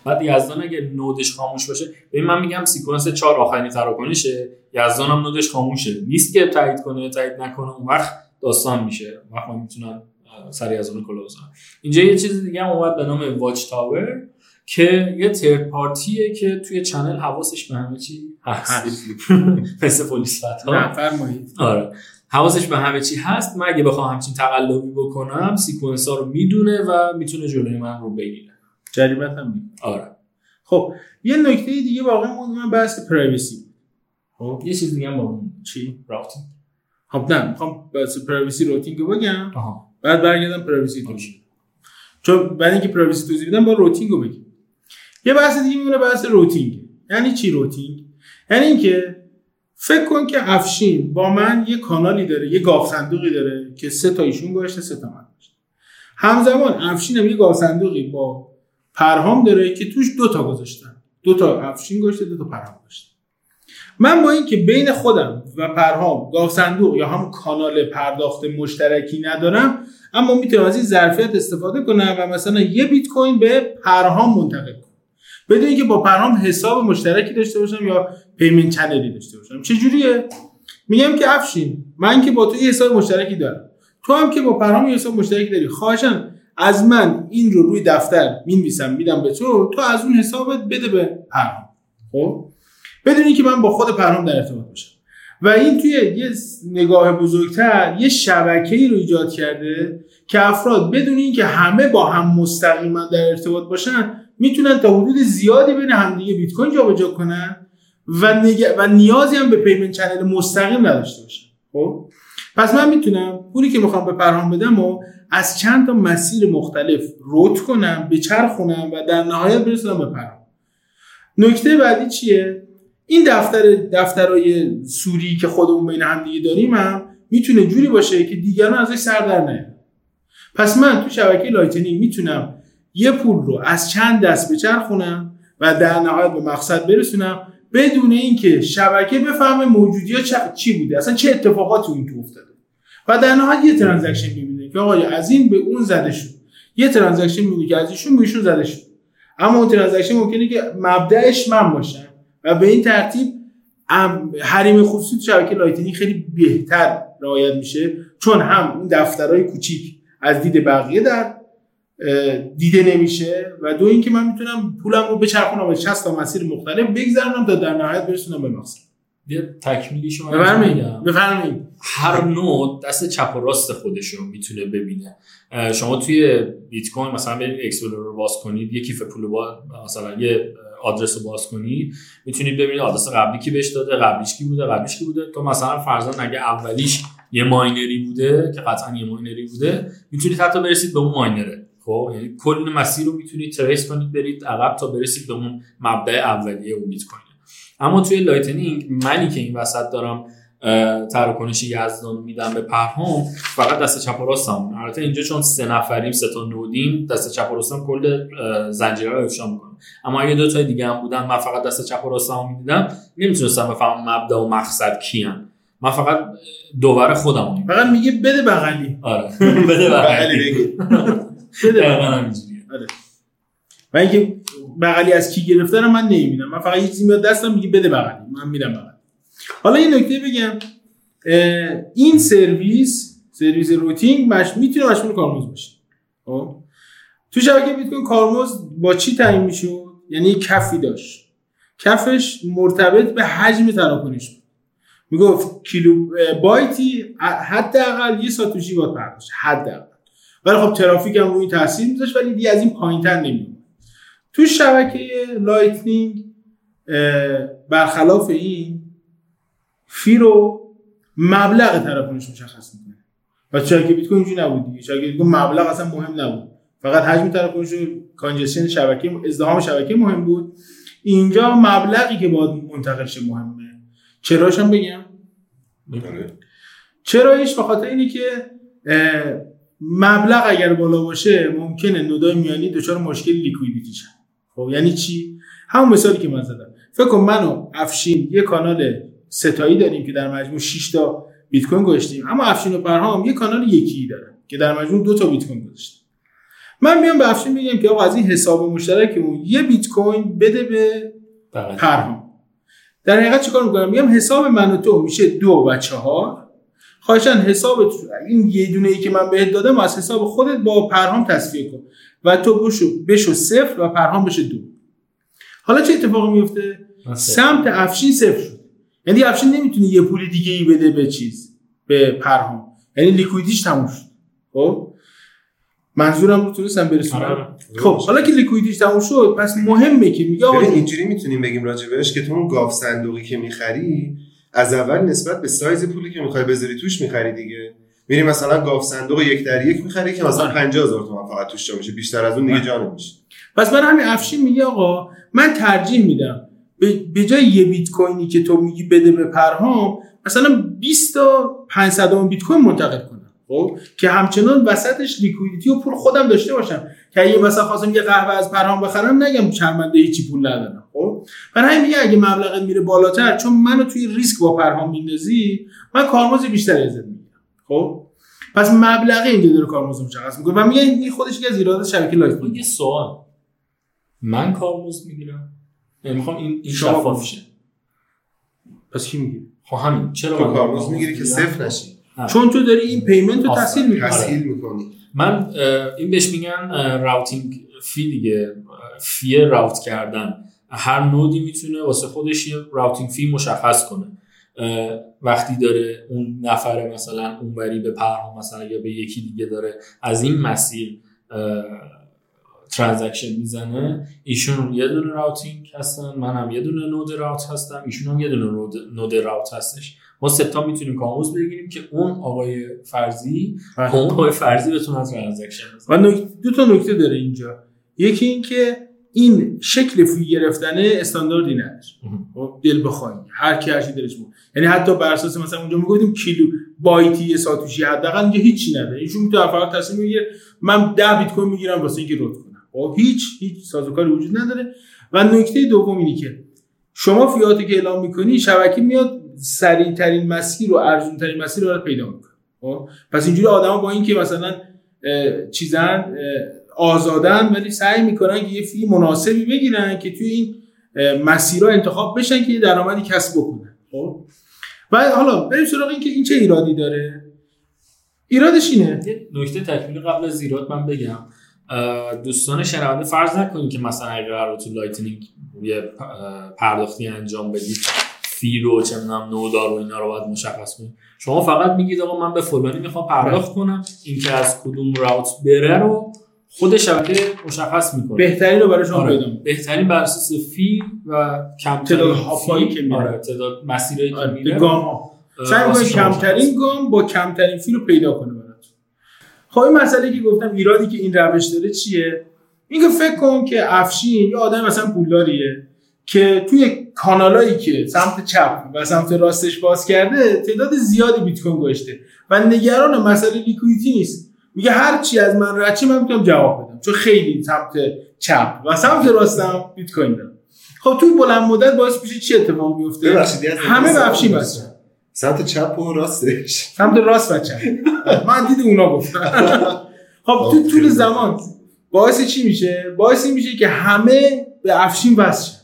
Speaker 1: بعد یزدان اگه node ش خاموش باشه ببین من میگم sequence 4 آخرین تراکنشه یزدان هم node ش خاموشه. نیست که تایید کنه تایید نکنه اون وقت داستان میشه. اون وقت من می‌تونم سر یزدان کلا بزنم. اینجا یه چیز دیگه هم اومد به نام watchtower که یه third party ه که توی channel حواسش به همه چی هست. [LAUGHS] مثل پلیس فتا
Speaker 2: نه فرمایید.
Speaker 1: آره. حواسش به همه چی هست. من اگه بخوام همچین تقلبی بکنم sequence ها رو می‌دونه و می‌تونه جلوی من رو بگیره.
Speaker 2: جریمت هم می‌کنه.
Speaker 1: آره.
Speaker 2: خب یه نکته دیگه باقی موند من بحث privacy
Speaker 1: خب یه چیز دیگه هم
Speaker 2: چی؟
Speaker 1: routing
Speaker 2: خب نه می‌خوام بحث privacy routing رو بگم.
Speaker 1: آها.
Speaker 2: بعد برگردم
Speaker 1: privacy.
Speaker 2: توضیح چون بعد اینکه privacy توضیح بدم با routing رو بگیم. یه بحث دیگه میمونه بحث routing یعنی چی routing یعنی اینکه فکر کن که افشین با من یه کانالی داره یه گاو صندوقی داره که سه تا ایشون گذاشته سه تا من گذاشته. همزمان افشین هم یه گاو صندوقی با پرهام داره که توش دو تا گذاشتن. دو تا افشین گذاشته دو تا پرهام گذاشته. من با اینکه بین خودم و پرهام گاو صندوق یا همون کانال پرداخت مشترکی ندارم اما می‌تونم از این ظرفیت استفاده کنم و مثلا یه بیت کوین به پرهام منتقل کنم. بدون اینکه با پرهام حساب مشترکی داشته باشم یا payment channel ی داشته باشم. چه جوریه میگم که افشین من که با تو یه حساب مشترکی دارم. تو هم که با پرهام یه حساب مشترکی داری. خواهشاً از من این رو روی دفتر می‌نویسم میدم به تو تو از اون حسابت بده به پرهام. خب؟ بدون اینکه من با خود پرهام در ارتباط باشم. و این توی یه نگاه بزرگتر یه شبکه‌ای رو ایجاد کرده که افراد بدون اینکه همه با هم مستقیما در ارتباط باشن می‌تونن تا حدود زیادی بین همدیگه بیت کوین جابجا کنن و, نگ... و نیازی هم به payment channel مستقیم نداشته باشن. خب؟ پس من می‌تونم پولی که می‌خوام به پرهام بدم و از چند تا مسیر مختلف route کنم بچرخونم و در نهایت برسونم به پرهام نکته بعدی چیه؟ این دفتر دفترهای صوری که خودمون بین هم دیگه داریم هم می‌تونه جوری باشه که دیگران ازش سر در نیارن. پس من تو شبکه Lightning می‌تونم یه پول رو از چند دست بچرخونم و در نهایت به مقصد برسونم بدون اینکه شبکه بفهمه موجودی ها چی بوده. اصلا چه اتفاقاتی اون تو افتاده. و در نهایت یه transaction می‌بینه که آقا از این به اون زده شد. یه transaction می‌بینه که از ایشون به ایشون زده شد. اما اون transaction ممکنه که مبدأش من باشم و به این ترتیب حریم خصوصی تو شبکه Lightning خیلی بهتر رعایت میشه. چون هم اون دفترهای کوچیک از دید بقیه در دیده نمیشه و دو اینکه من می‌تونم پولم رو بچرخونم به 60 تا مسیر مختلف بگذرونم تا در نهایت برسونم به مقصد.
Speaker 1: یه تکمیلی شما
Speaker 2: بفرمایید. بفرمایید.
Speaker 1: هر node دست چپ و راست خودش رو می‌تونه ببینه. شما توی بیت کوین مثلا برید explorer رو باز کنید یه کیف پول با مثلا یه آدرس رو باز کنید می‌تونید ببینید آدرس قبلی کی بهش داده قبلیش کی بوده قبلیش کی بوده. تو مثلا فرضاً اگه اولیش یه ماینری بوده که قطعا یه ماینری بوده می‌تونید حتی برسید به اون ماینره. خب یعنی کل مسیر رو می‌تونید trace کنید برید عقب تا برسید به اون مبدا اولیه اون بیت کوین اما توی Lightning منی که این وسط دارم تراکنش یزدان میدم به پرهام فقط دست چپ و راستم البته اینجا چون سه نفریم سه تا node یم دست چپ و راستم کل زنجیره رو افشا می‌کنه اما اگه دو تای دیگه هم بودن من فقط دست چپ و راستم می‌دیدم نمی‌تونستم بفهمم مبدا و مقصد کیان من فقط دوباره خودم
Speaker 2: فقط میگه بده بغلی.
Speaker 1: آره. [LAUGHS] بده بغلی. [LAUGHS] دقیقاً. همینجوریه.
Speaker 2: و اینکه بغلی از کی گرفته رو من نمی‌بینم. من فقط یه چیزی میاد دستم میگه بده بغلی. من میرم بغلی. حالا یه نکته بگم. این سرویس سرویس روتینگ مش... می‌تونه مشمول کارمز باشه. خب؟ تو شبکه بیت کوین کارمز با چی تعیین می‌شد؟ یعنی یه کفی داشت. کفش مرتبط به حجم تراکنش بود. می‌گفت کیلو بایتی حداقل یه ساتوشی باید پرداخت. حداقل. ولی خب ترافیک هم روی تاثیر میذاشت ولی دیگه از این پایینتر نمیومد تو شبکه Lightning برخلاف این fee رو مبلغ تراکنش مشخص می‌کنه. و تو شبکه بیت کوین اینجوری نبود دیگه. بیت کوین مبلغ اصلا مهم نبود. فقط حجم تراکنش و congestion شبکه ازدحام شبکه مهم بود. اینجا مبلغی که باید منتقل شه مهمه. چراش هم بگم.
Speaker 3: آره.
Speaker 2: چرایش به خاطر اینه که مبلغ اگر بالا باشه ممکنه node ای میانی دچار مشکل liquidity شن خب یعنی چی؟ همون مثالی که من زدم. فکر کن من و افشین یه کانال سه‌تایی داریم که در مجموع 6 تا بیت کوین گذاشتیم. اما افشین و پرهام یه کانال یکی دارن که در مجموع دو تا بیت کوین گذاشتیم من میام به افشین میگم که آقا از این حساب مشترکمون یه بیت کوین بده به
Speaker 1: بغلی.
Speaker 2: پرهام. در حقیقت چیکار می‌کنم؟ میگم حساب من و تو میشه دو و چهار. خواهشان حساب تو- این یه دونه ای که من بهت دادم از حساب خودت با پرهام تصفیه کن. و تو بشو بشو صفر و پرهام بشه دو. حالا چه اتفاقی میفته؟ سمت افشین صفر شد. یعنی افشین نمی‌تونه یه پول دیگه ای بده به چیز به پرهام. یعنی لیکویدیش تموم شد. خب؟ منظورم رو تونستم
Speaker 1: آره،
Speaker 2: برسونم؟
Speaker 1: آره.
Speaker 2: خب حالا که لیکویدیش تموم شد پس مهمه که میگه آقا
Speaker 3: اینجوری می‌تونیم بگیم راجبش که تو اون گاف صندوقی که می‌خری از اول نسبت به سایز پولی که می‌خوای بذاری توش می‌خری دیگه. میری مثلا گاف صندوق یک در یک می‌خری که مثلا
Speaker 2: آره.
Speaker 3: 50000 تومان فقط توش جا میشه. بیشتر از اون دیگه جا نمیشه.
Speaker 2: پس من همین افشین میگه آقا من ترجیح میدم به- به جای یه بیت کوینی که تو میگی بده به پرهام مثلا 20 تا 500 بیت کوین منتقل کنم. خب؟ که همچنان وسطش liquidity و پول خودم داشته باشم. که اگه مثلا خواستم یه قهوه از پرهام بخرم نگم شرمنده هیچی پول ندارم خب؟ برای همین میگه اگه مبلغ میره بالاتر چون منو توی ریسک با پرهام میندازی من کارمزد بیشتری ازت می‌گیرم خب؟ پس مبلغ اینجا داره کارمزد مشخص می‌کنه و میگه این خودش یکی از ایرادات شبکه لایف
Speaker 1: خب یه سوال. من کارمزد می‌گیرم؟ یعنی می‌خوام این این شفاف شه
Speaker 2: پس کی میگه
Speaker 1: خب همین. چرا
Speaker 3: کارمزد می‌گیری که؟ صفر نشی.
Speaker 2: چون تو داری این payment رو
Speaker 1: آفرین.
Speaker 2: تسهیل می‌کنی.
Speaker 3: تسهیل می‌کنی.
Speaker 1: من این بهش میگن routing fee دیگه fee route کردن. هر node ی می‌تونه واسه خودش یه routing fee مشخص کنه. وقتی داره اون نفر مثلا اونوری به پرهام مثلا یا به یکی دیگه داره از این مسیر transaction می‌زنه ایشون یه دونه routing هستن من هم یه دونه node route هستم ایشون هم یه دونه node route هستش. ما سه‌تا می‌تونیم کارمزد بگیریم که اون آقای فرضی
Speaker 2: بله.
Speaker 1: اون آقای فرضی بتونه transaction بزنه
Speaker 2: و دو تا نکته داره اینجا. یکی این که این شکل fee گرفتن استانداردی نداره. خب دلبخواهی. هر کی هر چی دلش بود یعنی حتی بر اساس مثلا اونجا می‌گفتیم کیلو بایتی ساتوشی حداقل اینجا هیچی نداره. ایشون می‌تونه فقط تصمیم می‌گیره من 10 بیت کوین می‌گیرم واسه اینکه رد کنم. خب هیچ هیچ سازوکاری وجود نداره. و نکته دوم اینه که شما فیاتی که اعلام می‌کنی شبکه میاد سریع ترین مسیر و ارزون ترین مسیر رو پیدا می‌کنه. خب؟ پس اینجوری آدما با اینکه مثلا چیزن آزادن ولی سعی می‌کنن که یه فی مناسبی بگیرن که توی این مسیرها انتخاب بشن که یه درآمدی کسب بکنن. خب؟ و حالا بریم سراغ این که این چه ایرادی داره. ایرادش اینه.
Speaker 1: نکته تکمیلی قبل از زیرات من بگم. دوستان شنونده فرض نکنید که مثلا اگه قرار تو Lightning یه پرداختی انجام بدید. fee رو چه می‌دونم node ها رو اینا رو باید مشخص کنید شما فقط میگید آقا من به فلانی می‌خوام پرداخت کنم اینکه از کدوم route بره رو خود شبکه مشخص می‌کنه
Speaker 2: بهترین رو برای شما
Speaker 1: آره. بهترین بر اساس fee و کمترین
Speaker 2: تعداد hop
Speaker 1: هایی.
Speaker 2: که میره.
Speaker 1: آره تعداد مسیرایی که
Speaker 2: آره،
Speaker 1: میره
Speaker 2: گام سعی
Speaker 1: شما
Speaker 2: کمترین گام با کمترین fee رو پیدا کنه برات خب این مسئله که گفتم ایرادی که این روش داره چیه اینکه فکر کن که افشین یه آدم مثلا پولداریه که توی کانالایی که سمت چپ و سمت راستش باز کرده تعداد زیادی بیت کوین گذاشته. و نگران مسئله liquidity نیست. میگه هر چی از من رد شه من می‌تونم جواب بدم. چون خیلی سمت چپ و سمت راستم بیت کوین دارم. خب توی بلند مدت باعث میشه چی اتفاق
Speaker 3: از
Speaker 2: همه
Speaker 3: سوال
Speaker 2: بستن
Speaker 3: سمت چپ و راستش.
Speaker 2: سمت راست و چپ من دید اونا گفتم. خب تو طول زمان باعث چی میشه؟ باعث میشه که همه به افشین وصل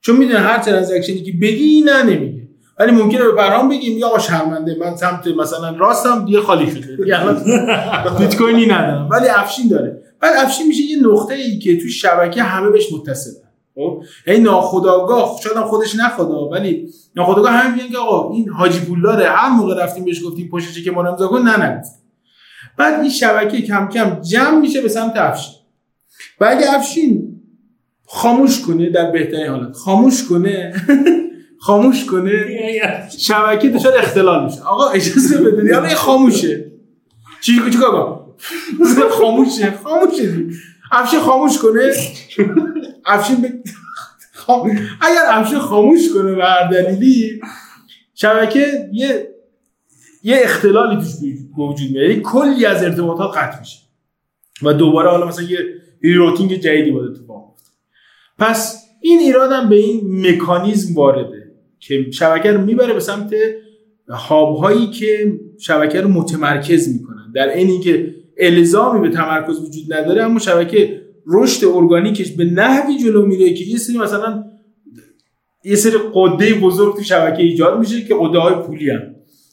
Speaker 2: چون می‌دونه هر ترانزکشنی که بگی نه نمیگه ولی ممکنه به پرهام بگیم یا آقا شرمنده من سمت مثلا راستم دیگه خالی شده بیت کوینی ندارم. ولی افشین داره. بعد افشین میشه یه نقطه ای که تو شبکه همه بهش متصلن. خب؟ یعنی ناخداگاه شاید هم خودش نخدا ولی ناخداگاه همه میگن که آقا این حاجی پولداره. هر موقع رفتیم بهش گفتیم پشت که ما امضا کن نه. نگفت بعد این شبکه کم کم جمع میشه به سمت افشین. و اگه افشین خاموش کنه در بهترین حالت. خاموش کنه [LAUGHS] خاموش کنه شبکه دچار اختلال میشه. آقا اجازه بده حالا این خاموشه. چی؟ چی [LAUGHS] خاموشه. خاموشه. افشین خاموش کنه. افشین ب... خام... [LAUGHS] اگر افشین خاموش کنه به هر دلیلی شبکه یه یه اختلالی توش وجود میاد یعنی کلی از ارتباطات قطع میشه. و دوباره حالا مثلا یه ریروتینگ جدیدی باید اتفاق پس این ایراد هم به این مکانیزم وارده که شبکه رو می‌بره به سمت هاب هایی که شبکه رو متمرکز می‌کنن در عین که الزامی به تمرکز وجود نداره اما شبکه رشد ارگانیکش به نحوی جلو میره که یه سری مثلا یه سری غده بزرگ تو شبکه ایجاد میشه که غده های پولی هم.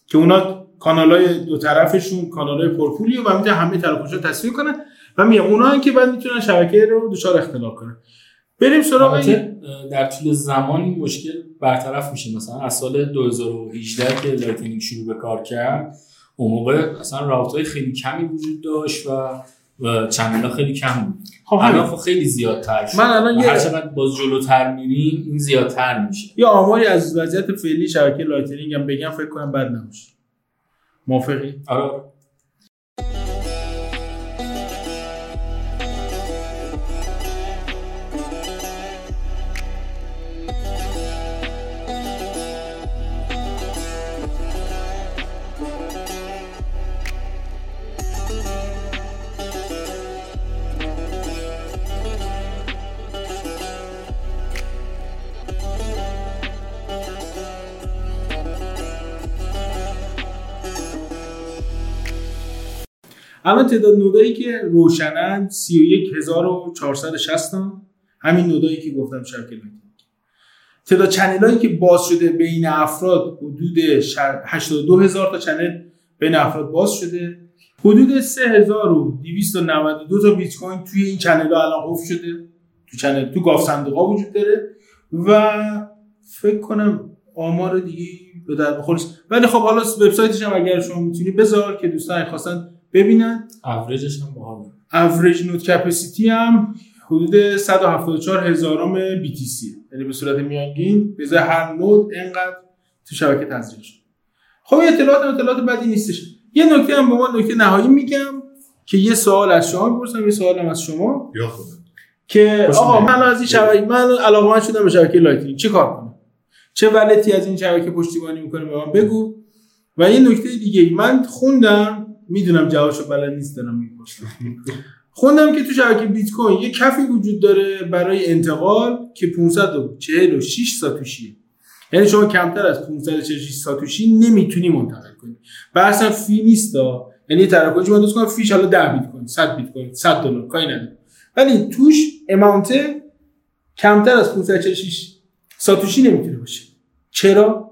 Speaker 2: که اونا کانال های دو طرفشون کانال های پرپولیه و می‌تونن همه طرفش رو تصویر کنن و میگم اونا که بعد می‌تونن شبکه رو دچار اختلال کنن بریم سراغ این
Speaker 1: در طول زمان این مشکل برطرف میشه. مثلا از سال 2018 که Lightning شروع به کار کرد اون موقع اصلا route های خیلی کمی وجود داشت و و channel ها خیلی کم بود.
Speaker 2: خب
Speaker 1: الان. خب خیلی زیادتر شد.
Speaker 2: من الان
Speaker 1: هر چقدر باز جلوتر میریم این زیادتر میشه.
Speaker 2: یا آماری از وضعیت فعلی شبکه Lightning هم بگم فکر کنم بد نباشه. موافقی؟
Speaker 1: آره.
Speaker 2: الان تعداد node هایی که روشنن 31460 تا. همین node هایی که گفتم شبکه Lightning تعداد channel که باز شده بین افراد حدود ش- 82000 تا channel بین افراد باز شده. حدود 3292 تا بیت کوین توی این channel ها الان قفل شده. تو channel تو گاف صندوق وجود داره. و فکر کنم آمار دیگه به درد بخور نیست. ولی خب حالا وبسایتش هم اگر شما می‌تونی بذار که دوستان خواستن ببینن.
Speaker 1: اوریجش هم باحاله.
Speaker 2: average node capacity هم حدود 174 هزارم BTC یعنی به صورت میانگین به ازای هر node اینقدر تو شبکه تزریق شد. خب اطلاعات اطلاعات بدی نیستش. یه نکته هم به عنوان نکته نهایی میگم که یه سوال از شما بپرسم یه سوال هم از شما.
Speaker 3: یا خدا.
Speaker 2: که آقا. من از این شبکه من علاقمند شدم به شبکه Lightning. چی کار کنم؟ چه wallet ی از این شبکه پشتیبانی می‌کنه به من بگو. و یه نکته دیگه من خوندم می‌دونم جوابشو بلد نیست دارم می‌پرسم. خوندم که تو شبکه بیت کوین یه کفی وجود داره برای انتقال که 546 ساتوشیه یعنی شما کمتر از 546 ساتوشی نمی‌تونی منتقل کنی. اصلا فی نیست ها. یعنی تراکنش من دوست کنم فیش حالا 10 بیت کوین 100 بیت کوین 100 دلار کاری نداره ولی توش اماونت کمتر از 546 ساتوشی نمی‌تونه باشه. چرا؟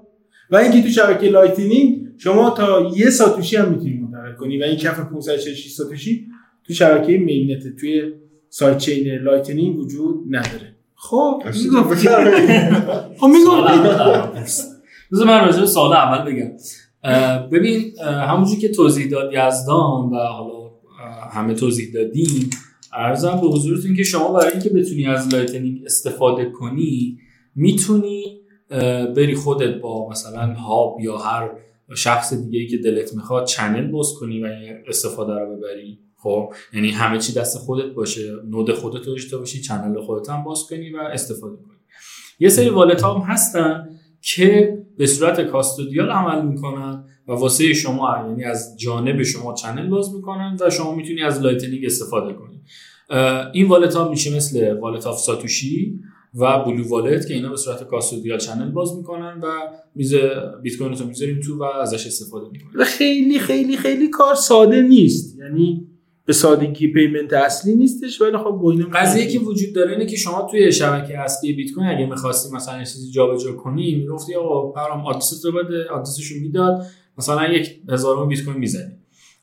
Speaker 2: و اینکه تو شبکه لایتنینگ شما تا یه ساتوشی هم می‌تونی کنی و این کف 546 ساتوشی تو شبکه مینت توی سایت چین لایتنینگ وجود نداره. خب
Speaker 3: بفرمایید. [LAUGHS]
Speaker 2: خب
Speaker 1: بذار من راجع به سوال اول بگم. ببین همونجور که توضیح داد یزدان و حالا همه توضیح دادیم عرضم به حضورتون که شما برای اینکه بتونی از Lightning استفاده کنی می‌تونی بری خودت با مثلا hub یا هر شخص دیگه ای که دلت می‌خواد channel باز کنی و این استفاده رو ببری. خب یعنی همه چی دست خودت باشه node خودت رو داشته باشی channel خودت هم باز کنی و استفاده کنی. یه سری wallet هم هستن که به صورت custodial عمل می‌کنن و واسه شما یعنی از جانب شما channel باز می‌کنن و شما می‌تونی از Lightning استفاده کنی. این wallet ها میشه مثل Wallet of Satoshi. و BlueWallet که اینا به صورت custodial channel باز می‌کنن و میز بیت کوین رو می‌ذاریم تو و ازش استفاده می‌کنیم.
Speaker 2: خیلی خیلی خیلی کار ساده نیست. یعنی به سادگی payment اصلی نیستش ولی خب با اینا
Speaker 1: قضیه که وجود داره اینه که شما توی شبکه اصلی بیت کوین اگه می‌خواستی مثلا یه چیزی جابجا کنی می‌گفتی آقا برام آدرس رو بده آدرسشو می‌داد مثلا یک هزارم بیت کوین می‌زنی.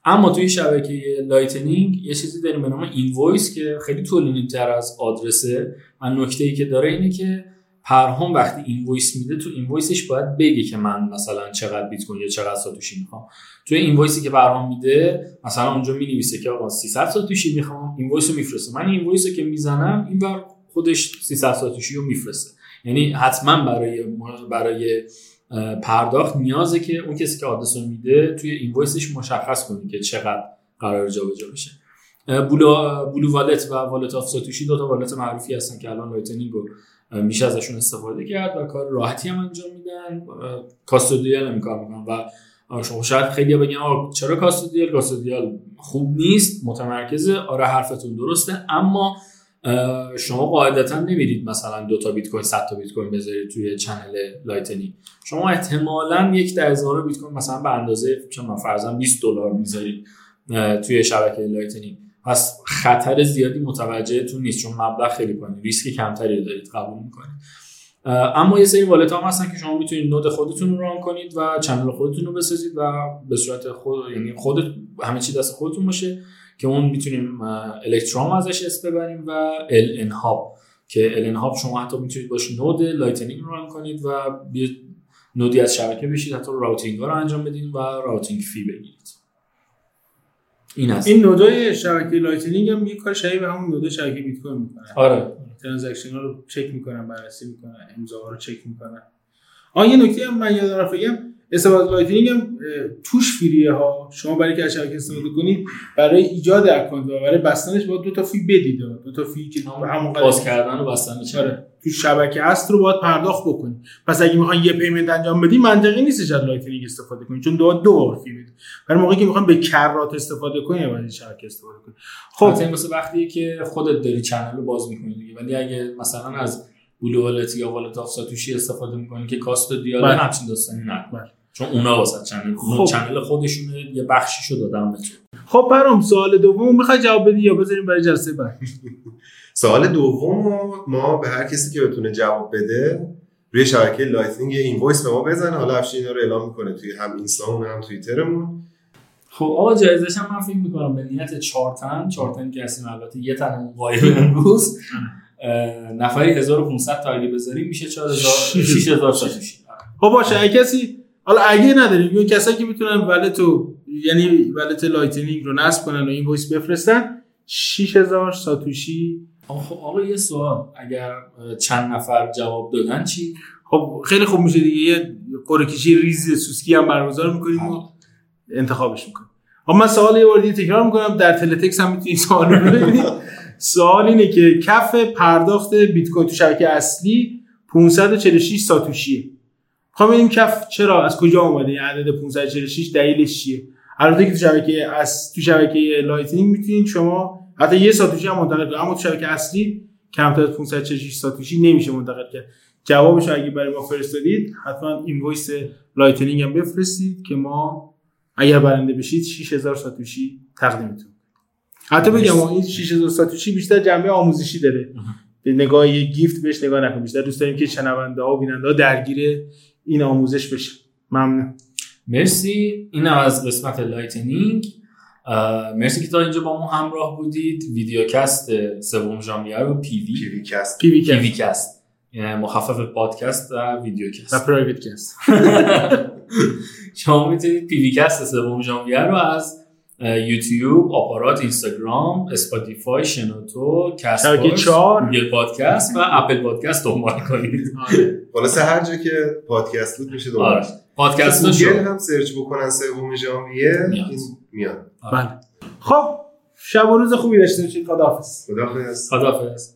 Speaker 1: اما توی شبکه Lightning یه چیزی داریم به نام invoice که خیلی طولانی تر از آدرسه و نکته ای که داره اینه که پرهام وقتی invoice میده تو invoice ش باید بگه که من مثلا چقدر بیت کوین یا چقدر ساتوشی می‌خوام. توی invoice ی که پرهام میده مثلا اونجا می‌نویسه که آقا 300 ساتوشی می‌خوام invoice رو میفرسته. من invoice رو که می‌زنم این بر خودش 300 ساتوشی رو میفرسته. یعنی حتما برای برای پرداخت نیازه که اون کسی که آدرس میده توی invoice ش مشخص کنه که چقدر قرار جابجا بشه. Blue BlueWallet و Wallet of Satoshi دو تا wallet معروفی هستن که الان Lightning رو میشه ازشون استفاده کرد و کار راحتی هم انجام میدن. custodial هم کار می‌کنن و شما شاید خیلی بگن چرا custodial custodial خوب نیست متمرکزه. آره حرفتون درسته اما شما قاعدتا نمیرید مثلا دو تا بیت کوین 100 تا بیت کوین بذارید توی channel Lightning. شما احتمالا یک در هزار بیت کوین مثلا به اندازه چه من فرضاً 20 دلار می‌ذارید توی شبکه Lightning. پس خطر زیادی متوجهتون نیست چون مبلغ خیلی پایینه. ریسک کمتری دارید قبول می‌کنید. اما یه سری wallet هم هستن که شما می‌تونید node خودتون رو run کنید و channel خودتون رو بسازید و به صورت خود یعنی خودت همه چی دست خودتون باشه. که اون می‌تونیم Electrum ازش اس ببریم و ال هاب. که ال هاب شما حتی می‌تونید باش node Lightning رو run کنید و node ی از شبکه بشید حتی routing ها رو انجام بدین و routing fee بگیرید. این هست
Speaker 2: این node ای شبکه Lightning هم یه کار شبیه به همون node ای شبکه بیت کوین می‌کنن
Speaker 1: آره.
Speaker 2: transaction ها رو چک می‌کنن بررسی می‌کنن امضاها رو چک می‌کنن. آن یه نکته هم من یادم رفت بگم. استفاده Lightning هم توش free ه ها. شما برای که از شبکه استفاده کنید برای ایجاد اکانت و برای بستنش باید دو تا fee بدید. دو تا fee که همون
Speaker 1: باز کردن و بستن چه؟
Speaker 2: آره. تو شبکه هست رو باید پرداخت بکنید. پس اگه می‌خواین یه payment انجام بدین منطقی نیستش از Lightning استفاده کنید چون دو دو بار fee بدید برای موقعی که می‌خواین به کرات استفاده کنید باید شبکه استفاده کنید.
Speaker 1: خب. این واسه وقتی که خودت داری channel رو باز می‌کنی دیگه. ولی اگه مثلا از BlueWallet یا Wallet of Satoshi استفاده می‌کنی که custodial
Speaker 2: بله.
Speaker 1: همچین داستانی
Speaker 2: بله.
Speaker 1: چون اونا واسه channel
Speaker 2: خب.
Speaker 1: channel خودشونه یه بخشیشو دادم به تو.
Speaker 2: خب برام سوال دوم می‌خوای جواب بدی یا بذاریم برای جلسه بعد؟ [LAUGHS]
Speaker 3: سوال دوم ما به هر کسی که بتونه جواب بده روی شبکه Lightning یه invoice به ما بزنه. حالا افشین اینا رو اعلام می‌کنه توی هم اینستامون هم توییترمون.
Speaker 1: خب آقا جایزش هم من فکر می‌کنم به نیت چارتن چارتن که هستیم البته یه تن غایب امروز. [LAUGHS] نفری 1500 تا اگه بذاریم میشه 4000 6000 [LAUGHS] تا میشه
Speaker 2: خب باشه اگه کسی حالا اگه نداریم یا کسایی که می‌تونن wallet و یعنی wallet Lightning رو نصب کنن و invoice بفرستن 6000 ساتوشی.
Speaker 1: آقا خب آقا یه سوال. اگر چند نفر جواب دادن چی؟
Speaker 2: خب خیلی خوب میشه دیگه. یه قرعه کشی ریز سوسکی هم برگزار می‌کنیم و انتخابش می‌کنیم. خب من سوال یه بار دیگه تکرار می‌کنم. در تلتکس هم می‌تونید سوال رو ببینید. سوال اینه که کف پرداخت بیت کوین تو شبکه اصلی 546 ساتوشیه. می‌خوام ببینیم کف چرا از کجا اومده؟ این عدد 546 دلیلش چیه؟ البته که تو شبکه از تو شبکه Lightning می‌تونید شما حتی یه ساتوشی هم منتقل کنید اما تو شبکه اصلی کمتر از 546 ساتوشی نمیشه منتقل کرد. جوابش اگه برای ما فرستادید حتما invoice Lightning هم بفرستید که ما اگر برنده بشید 6000 ساتوشی تقدیمتون حتی بگم این 6000 ساتوشی بیشتر جنبه آموزشی داره. به نگاه یه gift بهش نگاه نکنید بیشتر دوست داریم که شنونده ها و بیننده ها درگیر این آموزش بشه. ممنون.
Speaker 1: مرسی. این هم از قسمت Lightning. مرسی که تا اینجا با ما همراه بودید. videocast سوم ژانویه رو
Speaker 3: PV.
Speaker 2: PV cast
Speaker 1: PV PV
Speaker 2: cast.
Speaker 1: cast یعنی مخفف پادکست و videocast.
Speaker 2: و private cast. [LAUGHS]
Speaker 1: شما می‌تونید PV cast سوم ژانویه رو از یوتیوب، آپارات، اینستاگرام، اسپاتیفای، شنوتو، کست. گوگل پادکست و اپل پادکست دنبال کنید.
Speaker 3: خلاص هر جا که پادکست بود میشه
Speaker 1: آره.
Speaker 3: دوباره
Speaker 1: پادکست
Speaker 3: گوگل
Speaker 1: شو.
Speaker 3: هم سرچ بکنن سوم ژانویه
Speaker 1: میاد.
Speaker 3: این میاد.
Speaker 2: بله. خب شب و روز خوبی داشته باشید خداحافظ.
Speaker 3: خداحافظ.
Speaker 1: خداحافظ.